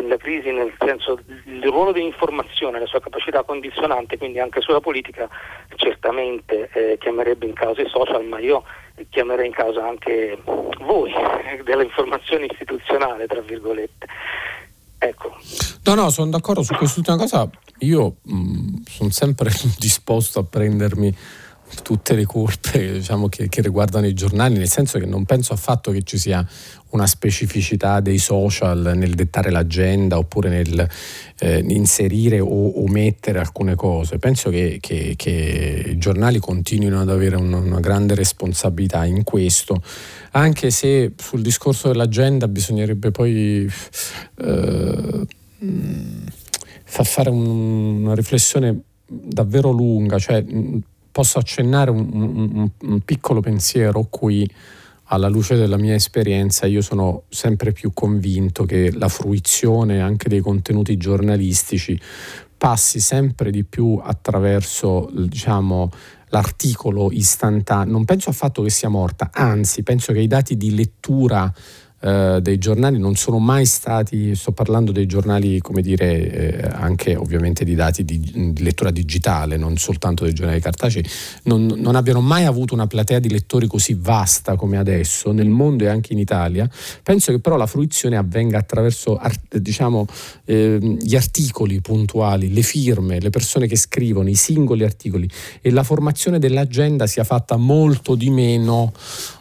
Speaker 7: la crisi nel senso il ruolo dell'informazione, la sua capacità condizionante, quindi anche sulla politica, certamente eh, chiamerebbe in causa i social, ma io chiamerei in causa anche voi eh, dell'informazione istituzionale, tra virgolette. Ecco.
Speaker 2: No, no, sono d'accordo su quest'ultima cosa. Io sono sempre <laughs> disposto a prendermi tutte le colpe diciamo, che, che, riguardano i giornali, nel senso che non penso affatto che ci sia una specificità dei social nel dettare l'agenda oppure nel eh, inserire o omettere alcune cose. Penso che, che, che i giornali continuino ad avere una, una grande responsabilità in questo, anche se sul discorso dell'agenda bisognerebbe poi eh, far fare un, una riflessione davvero lunga, cioè posso accennare un, un, un, piccolo pensiero qui alla luce della mia esperienza io sono sempre più convinto che la fruizione anche dei contenuti giornalistici passi sempre di più attraverso diciamo, l'articolo istantaneo. Non penso affatto che sia morta, anzi penso che i dati di lettura eh, dei giornali non sono mai stati, sto parlando dei giornali, come dire, eh, anche ovviamente di dati di, di, lettura digitale, non soltanto dei giornali cartacei, non, non, abbiano mai avuto una platea di lettori così vasta come adesso nel mondo e anche in Italia. Penso che però la fruizione avvenga attraverso art, diciamo, eh, gli articoli puntuali, le firme, le persone che scrivono, i singoli articoli e la formazione dell'agenda sia fatta molto di meno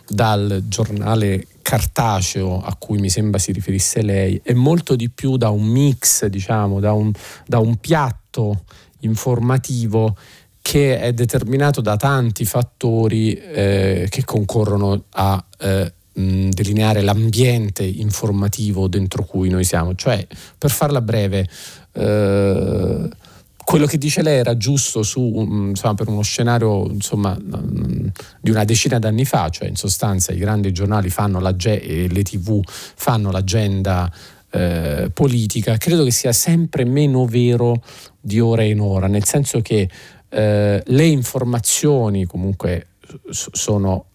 Speaker 2: dal giornale cartaceo a cui mi sembra si riferisse lei e molto di più da un mix, diciamo, da un, da un piatto informativo che è determinato da tanti fattori eh, che concorrono a eh, delineare l'ambiente informativo dentro cui noi siamo. Cioè, per farla breve, eh, quello che dice lei era giusto su, insomma, per uno scenario insomma, di una decina d'anni fa, cioè in sostanza i grandi giornali fanno la, e le tv fanno l'agenda eh, politica, credo che sia sempre meno vero di ora in ora, nel senso che eh, le informazioni comunque sono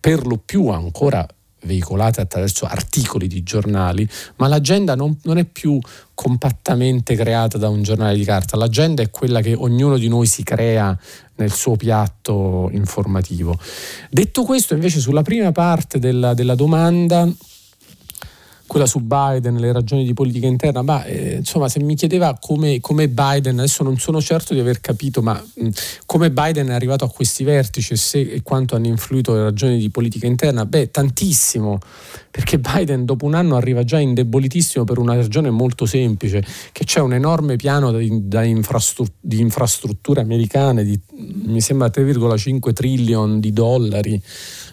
Speaker 2: per lo più ancora veicolate attraverso articoli di giornali, ma l'agenda non, non, è più compattamente creata da un giornale di carta, l'agenda è quella che ognuno di noi si crea nel suo piatto informativo. Detto questo, invece, sulla prima parte della, della domanda, quella su Biden, le ragioni di politica interna, ma eh, insomma se mi chiedeva come, come, Biden, adesso non sono certo di aver capito, ma mh, come Biden è arrivato a questi vertici e, se, e quanto hanno influito le ragioni di politica interna, beh tantissimo, perché Biden dopo un anno arriva già indebolitissimo per una ragione molto semplice, che c'è un enorme piano di, infrastru- di infrastrutture americane di mi sembra 3,5 trillion di dollari.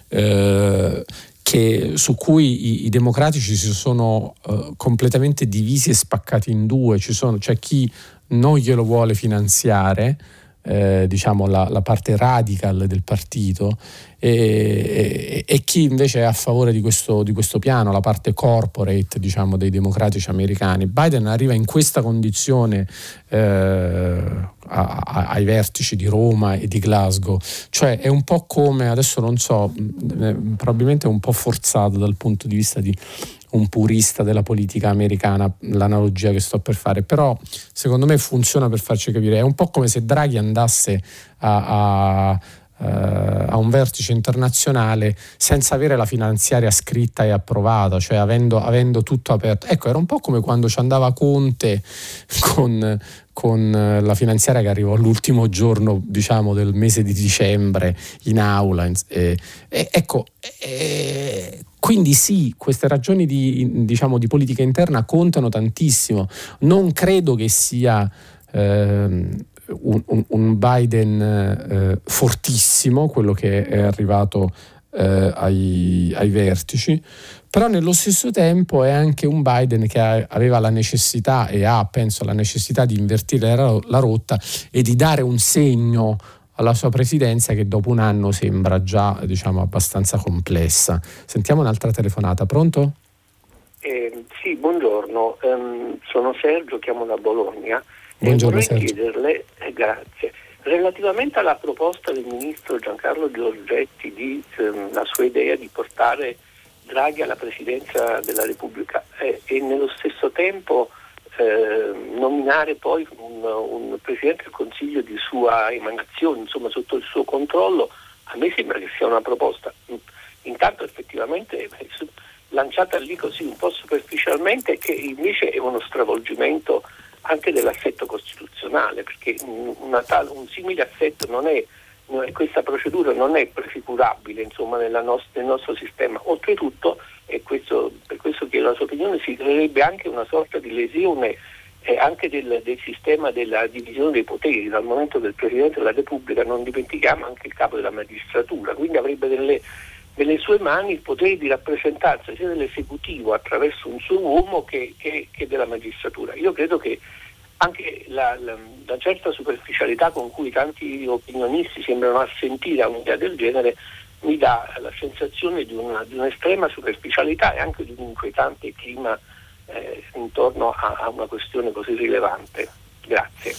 Speaker 2: Eh, che, su cui i, i, democratici si sono uh, completamente divisi e spaccati in due. Sono, c'è chi non glielo vuole finanziare, eh, diciamo la, la, parte radical del partito, e, e, e, chi invece è a favore di questo, di questo piano, la parte corporate diciamo, dei democratici americani. Biden arriva in questa condizione eh, a, a, ai vertici di Roma e di Glasgow. Cioè è un po' come, adesso non so, probabilmente è un po' forzato dal punto di vista di un purista della politica americana, l'analogia che sto per fare, però secondo me funziona per farci capire, è un po' come se Draghi andasse a, a Uh, a un vertice internazionale senza avere la finanziaria scritta e approvata, cioè avendo, avendo, tutto aperto. Ecco, era un po' come quando ci andava Conte con, con la finanziaria che arrivò all'ultimo giorno diciamo, del mese di dicembre in aula. E, e, ecco, e, quindi sì, queste ragioni di, diciamo, di, politica interna contano tantissimo. Non credo che sia eh, un, un, Biden eh, fortissimo, quello che è arrivato eh, ai, ai, vertici, però nello stesso tempo è anche un Biden che ha, aveva la necessità e ha, penso, la necessità di invertire la, la rotta e di dare un segno alla sua presidenza che dopo un anno sembra già diciamo, abbastanza complessa. Sentiamo un'altra telefonata, pronto?
Speaker 8: Eh, sì, buongiorno, um, sono Sergio, chiamo da Bologna
Speaker 2: buongiorno,
Speaker 8: e vorrei Sergio. chiederle, eh, grazie, relativamente alla proposta del ministro Giancarlo Giorgetti di um, la sua idea di portare Draghi alla presidenza della Repubblica eh, e nello stesso tempo eh, nominare poi un, un, Presidente del Consiglio di sua emanazione, insomma sotto il suo controllo, a me sembra che sia una proposta intanto effettivamente eh, lanciata lì così un po' superficialmente che invece è uno stravolgimento anche dell'assetto costituzionale, perché tal, un simile assetto non è, questa procedura non è prefigurabile insomma, nost- nel nostro sistema. Oltretutto, e questo, per questo chiedo la sua opinione, si creerebbe anche una sorta di lesione eh, anche del, del, sistema della divisione dei poteri, dal momento che il Presidente della Repubblica, non dimentichiamo, anche il capo della magistratura, quindi avrebbe delle nelle sue mani il potere di rappresentanza sia dell'esecutivo attraverso un suo uomo che, che, che della magistratura. Io credo che anche la, la, la, certa superficialità con cui tanti opinionisti sembrano assentire a un'idea del genere mi dà la sensazione di, una, di un'estrema superficialità e anche di un inquietante clima eh, intorno a, a, una questione così rilevante. Grazie.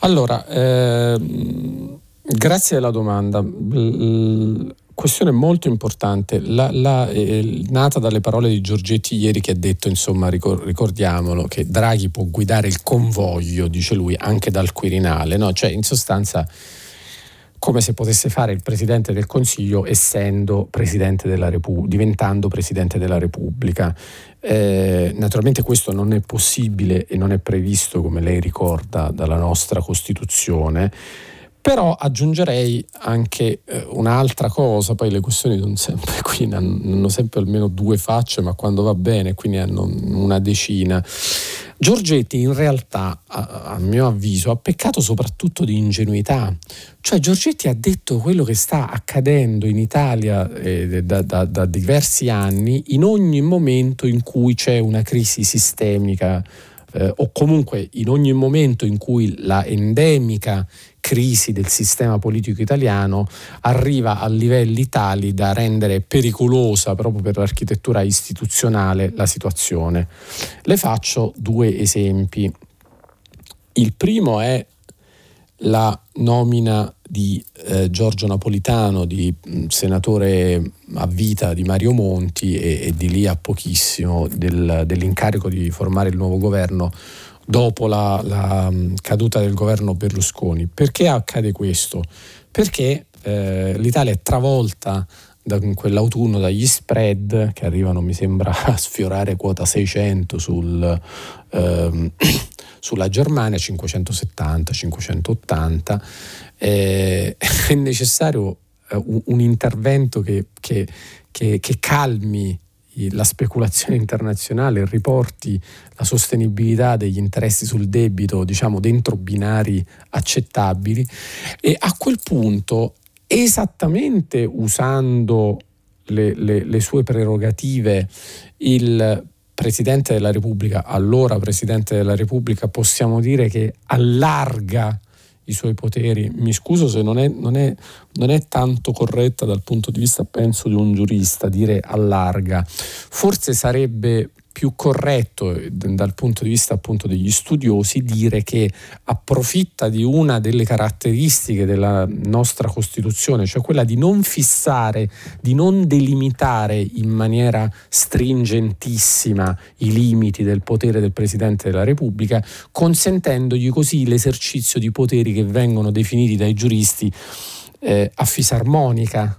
Speaker 2: Allora, ehm, grazie della domanda. Questione molto importante, la, la, eh, nata dalle parole di Giorgetti ieri che ha detto, insomma, ricordiamolo, che Draghi può guidare il convoglio, dice lui, anche dal Quirinale, no? cioè in sostanza come se potesse fare il Presidente del Consiglio essendo Presidente della Repubblica, diventando Presidente della Repubblica. Eh, naturalmente questo non è possibile e non è previsto, come lei ricorda, dalla nostra Costituzione però aggiungerei anche eh, un'altra cosa, poi le questioni sono sempre qui, hanno sempre almeno due facce, ma quando va bene, quindi hanno una decina. Giorgetti in realtà, a, a mio avviso, ha peccato soprattutto di ingenuità. Cioè Giorgetti ha detto quello che sta accadendo in Italia eh, da, da, da diversi anni in ogni momento in cui c'è una crisi sistemica eh, o comunque in ogni momento in cui la endemica crisi del sistema politico italiano arriva a livelli tali da rendere pericolosa proprio per l'architettura istituzionale la situazione. Le faccio due esempi. Il primo è la nomina di eh, Giorgio Napolitano, di mh, senatore a vita di Mario Monti e, e di lì a pochissimo del, dell'incarico di formare il nuovo governo dopo la, la mm, caduta del governo Berlusconi. Perché accade questo? Perché eh, l'Italia è travolta da quell'autunno dagli spread che arrivano, mi sembra, <laughs> a sfiorare quota 600 sul, ehm, <coughs> sulla Germania, 570, 580. Eh, <laughs> è necessario eh, un, un, intervento che, che, che, che calmi la speculazione internazionale riporti la sostenibilità degli interessi sul debito, diciamo, dentro binari accettabili. E a quel punto, esattamente usando le, le, le sue prerogative, il Presidente della Repubblica, allora Presidente della Repubblica, possiamo dire che allarga i suoi poteri. Mi scuso se non è, non, è, non è, tanto corretta dal punto di vista, penso, di un giurista dire allarga. Forse sarebbe più corretto eh, dal punto di vista appunto degli studiosi dire che approfitta di una delle caratteristiche della nostra Costituzione, cioè quella di non fissare, di non delimitare in maniera stringentissima i limiti del potere del Presidente della Repubblica, consentendogli così l'esercizio di poteri che vengono definiti dai giuristi eh, a fisarmonica,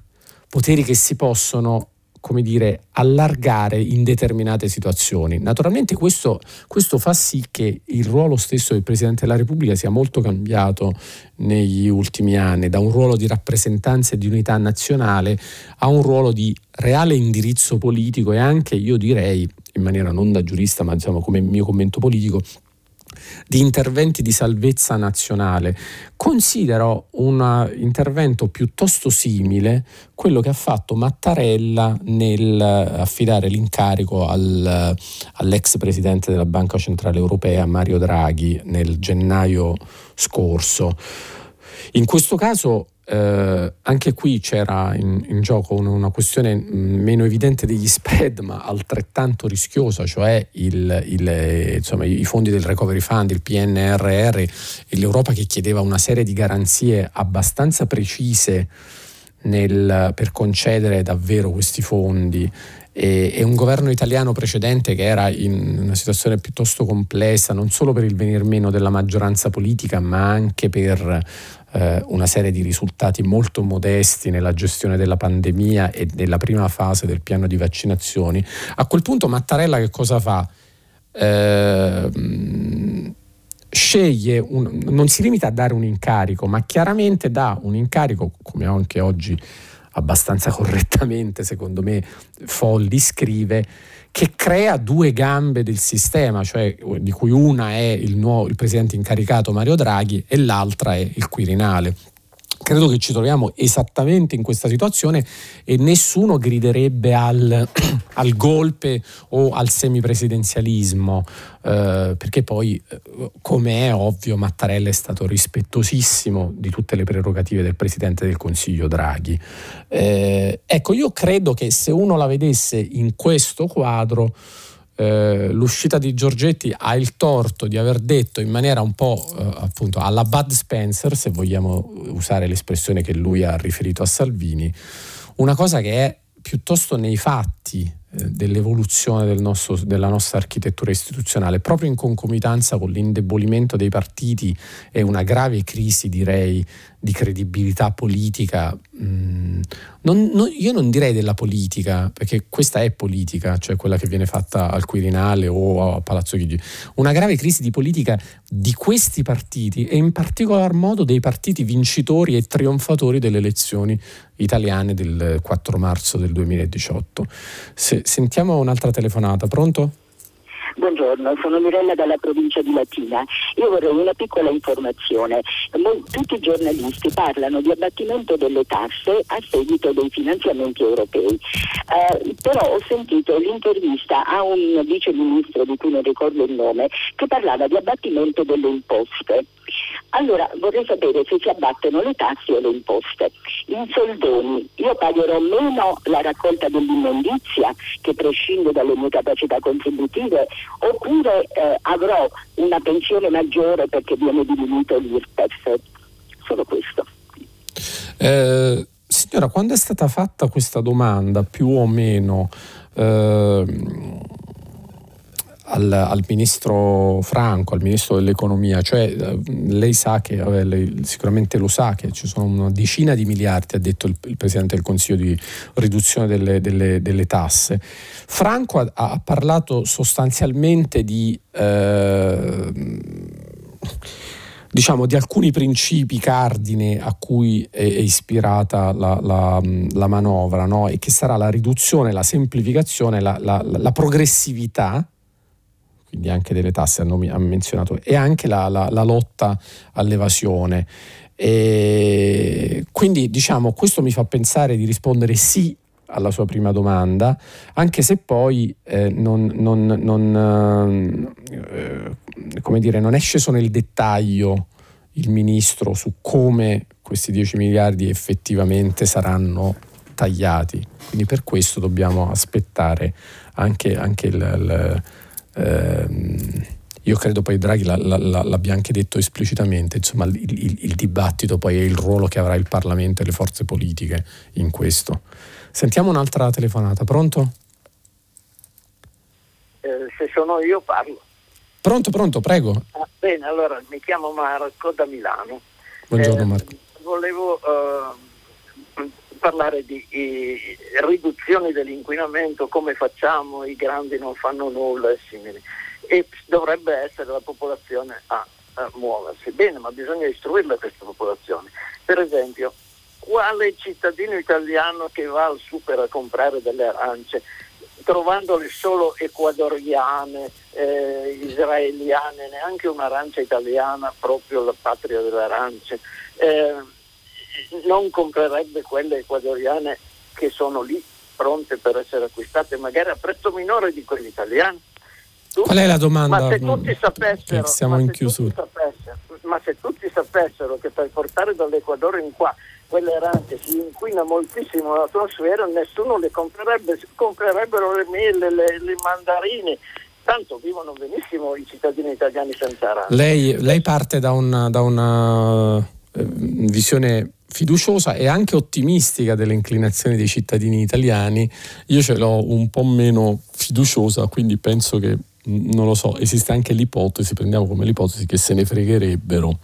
Speaker 2: poteri che si possono come dire, allargare in determinate situazioni. Naturalmente questo, questo, fa sì che il ruolo stesso del Presidente della Repubblica sia molto cambiato negli ultimi anni, da un ruolo di rappresentanza e di unità nazionale a un ruolo di reale indirizzo politico e anche, io direi, in maniera non da giurista, ma diciamo come mio commento politico, di interventi di salvezza nazionale. Considero un intervento piuttosto simile quello che ha fatto Mattarella nel affidare l'incarico al, all'ex presidente della Banca Centrale Europea Mario Draghi nel gennaio scorso. In questo caso eh, anche qui c'era in, in gioco una, una, questione meno evidente degli spread, ma altrettanto rischiosa, cioè il, il, insomma, i fondi del Recovery Fund, il PNRR e l'Europa che chiedeva una serie di garanzie abbastanza precise nel, per concedere davvero questi fondi. E, un governo italiano precedente che era in una situazione piuttosto complessa, non solo per il venir meno della maggioranza politica, ma anche per eh, una serie di risultati molto modesti nella gestione della pandemia e nella prima fase del piano di vaccinazioni, a quel punto Mattarella che cosa fa? Eh, sceglie, un, non si limita a dare un incarico, ma chiaramente dà un incarico, come anche oggi abbastanza <laughs> correttamente, secondo me, Folli scrive, che crea due gambe del sistema, cioè di cui una è il, nuovo, il presidente incaricato Mario Draghi e l'altra è il Quirinale. Credo che ci troviamo esattamente in questa situazione e nessuno griderebbe al, <clears throat> al golpe o al semipresidenzialismo, eh, perché poi, eh, come è ovvio, Mattarella è stato rispettosissimo di tutte le prerogative del Presidente del Consiglio Draghi. Eh, ecco, io credo che se uno la vedesse in questo quadro, eh, l'uscita di Giorgetti ha il torto di aver detto in maniera un po' eh, appunto alla Bud Spencer, se vogliamo usare l'espressione che lui ha riferito a Salvini, una cosa che è piuttosto nei fatti dell'evoluzione del nostro, della nostra architettura istituzionale, proprio in concomitanza con l'indebolimento dei partiti e una grave crisi, direi, di credibilità politica. Mm, non, non, io non direi della politica, perché questa è politica, cioè quella che viene fatta al Quirinale o a Palazzo Chigi. Una grave crisi di politica di questi partiti e in particolar modo dei partiti vincitori e trionfatori delle elezioni italiane del 4 marzo del 2018. Se, sentiamo un'altra telefonata, pronto?
Speaker 9: Buongiorno, sono Mirella dalla provincia di Latina. Io vorrei una piccola informazione. Tutti i giornalisti parlano di abbattimento delle tasse a seguito dei finanziamenti europei. Eh, però ho sentito l'intervista a un vice ministro di cui non ricordo il nome che parlava di abbattimento delle imposte. Allora vorrei sapere se si abbattono le tasse o le imposte. In soldoni io pagherò meno la raccolta dell'immondizia che prescinde dalle mie capacità contributive oppure eh, avrò una pensione maggiore perché viene diminuito l'IRPEF. Solo questo.
Speaker 2: Eh, signora, quando è stata fatta questa domanda, più o meno, eh, al, al, ministro Franco, al ministro dell'economia, cioè eh, lei sa che, lei sicuramente lo sa che ci sono una decina di miliardi, ha detto il, il Presidente del Consiglio, di riduzione delle, delle, delle tasse. Franco ha, ha, parlato sostanzialmente di... Eh, diciamo, di alcuni principi cardine a cui è, è ispirata la, la, la manovra, no? e che sarà la riduzione, la semplificazione, la, la progressività quindi anche delle tasse hanno, menzionato, e anche la, la, la lotta all'evasione. E quindi diciamo questo mi fa pensare di rispondere sì alla sua prima domanda, anche se poi eh, non, non, non, eh, dire, non è sceso nel dettaglio il ministro su come questi 10 miliardi effettivamente saranno dettagliati. Quindi per questo dobbiamo aspettare anche, anche il, il ehm, io credo poi Draghi la, la, la, l'abbia anche detto esplicitamente, insomma il, il, il, dibattito poi è il ruolo che avrà il Parlamento e le forze politiche in questo. Sentiamo un'altra telefonata, pronto?
Speaker 10: Eh, se sono io parlo.
Speaker 2: Pronto, pronto, prego.
Speaker 10: Ah, bene, allora mi chiamo Marco da Milano.
Speaker 2: Buongiorno eh, Marco.
Speaker 10: Volevo uh, parlare di riduzioni dell'inquinamento, come facciamo, i grandi non fanno nulla e simili e dovrebbe essere la popolazione a, a muoversi. Bene, ma bisogna istruirla questa popolazione. Per esempio, quale cittadino italiano che va al super a comprare delle arance, trovandole solo ecuadoriane, eh, israeliane, neanche un'arancia italiana, proprio la patria delle arance, eh, non comprerebbe quelle ecuadoriane che sono lì pronte per essere acquistate, magari a prezzo minore di quelle italiane?
Speaker 2: Qual è la domanda?
Speaker 10: Ma se tutti sapessero,
Speaker 2: siamo in chiusura.
Speaker 10: ma se tutti sapessero che per portare dall'Equador in qua quelle arance si inquina moltissimo l'atmosfera, nessuno le comprerebbe, comprerebbero le mele, le, le mandarine. Tanto vivono benissimo i cittadini italiani senza arance.
Speaker 2: Lei, lei parte da una, da una eh, visione fiduciosa e anche ottimistica delle inclinazioni dei cittadini italiani. Io ce l'ho un po' meno fiduciosa, quindi penso che non lo so, esiste anche l'ipotesi, prendiamo come l'ipotesi che se ne fregherebbero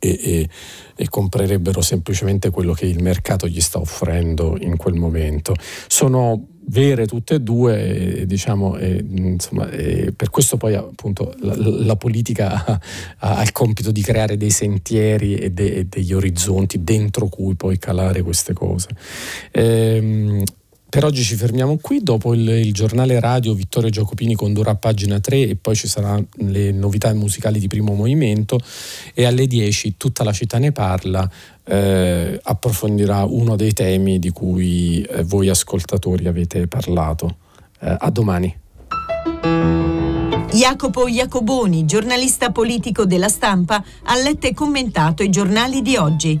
Speaker 2: e, e, e, comprerebbero semplicemente quello che il mercato gli sta offrendo in quel momento. Sono vere tutte e due, e, diciamo, e, insomma, per questo poi appunto la, la politica ha, ha, il compito di creare dei sentieri e, de, degli orizzonti dentro cui poi calare queste cose. Ehm, per oggi ci fermiamo qui, dopo il, il, giornale radio Vittorio Giacopini condurrà pagina 3 e poi ci saranno le novità musicali di primo movimento e alle 10 tutta la città ne parla, eh, approfondirà uno dei temi di cui eh, voi ascoltatori avete parlato. Eh, a domani.
Speaker 1: Jacopo Iacoboni, giornalista politico della stampa, ha letto e commentato i giornali di oggi.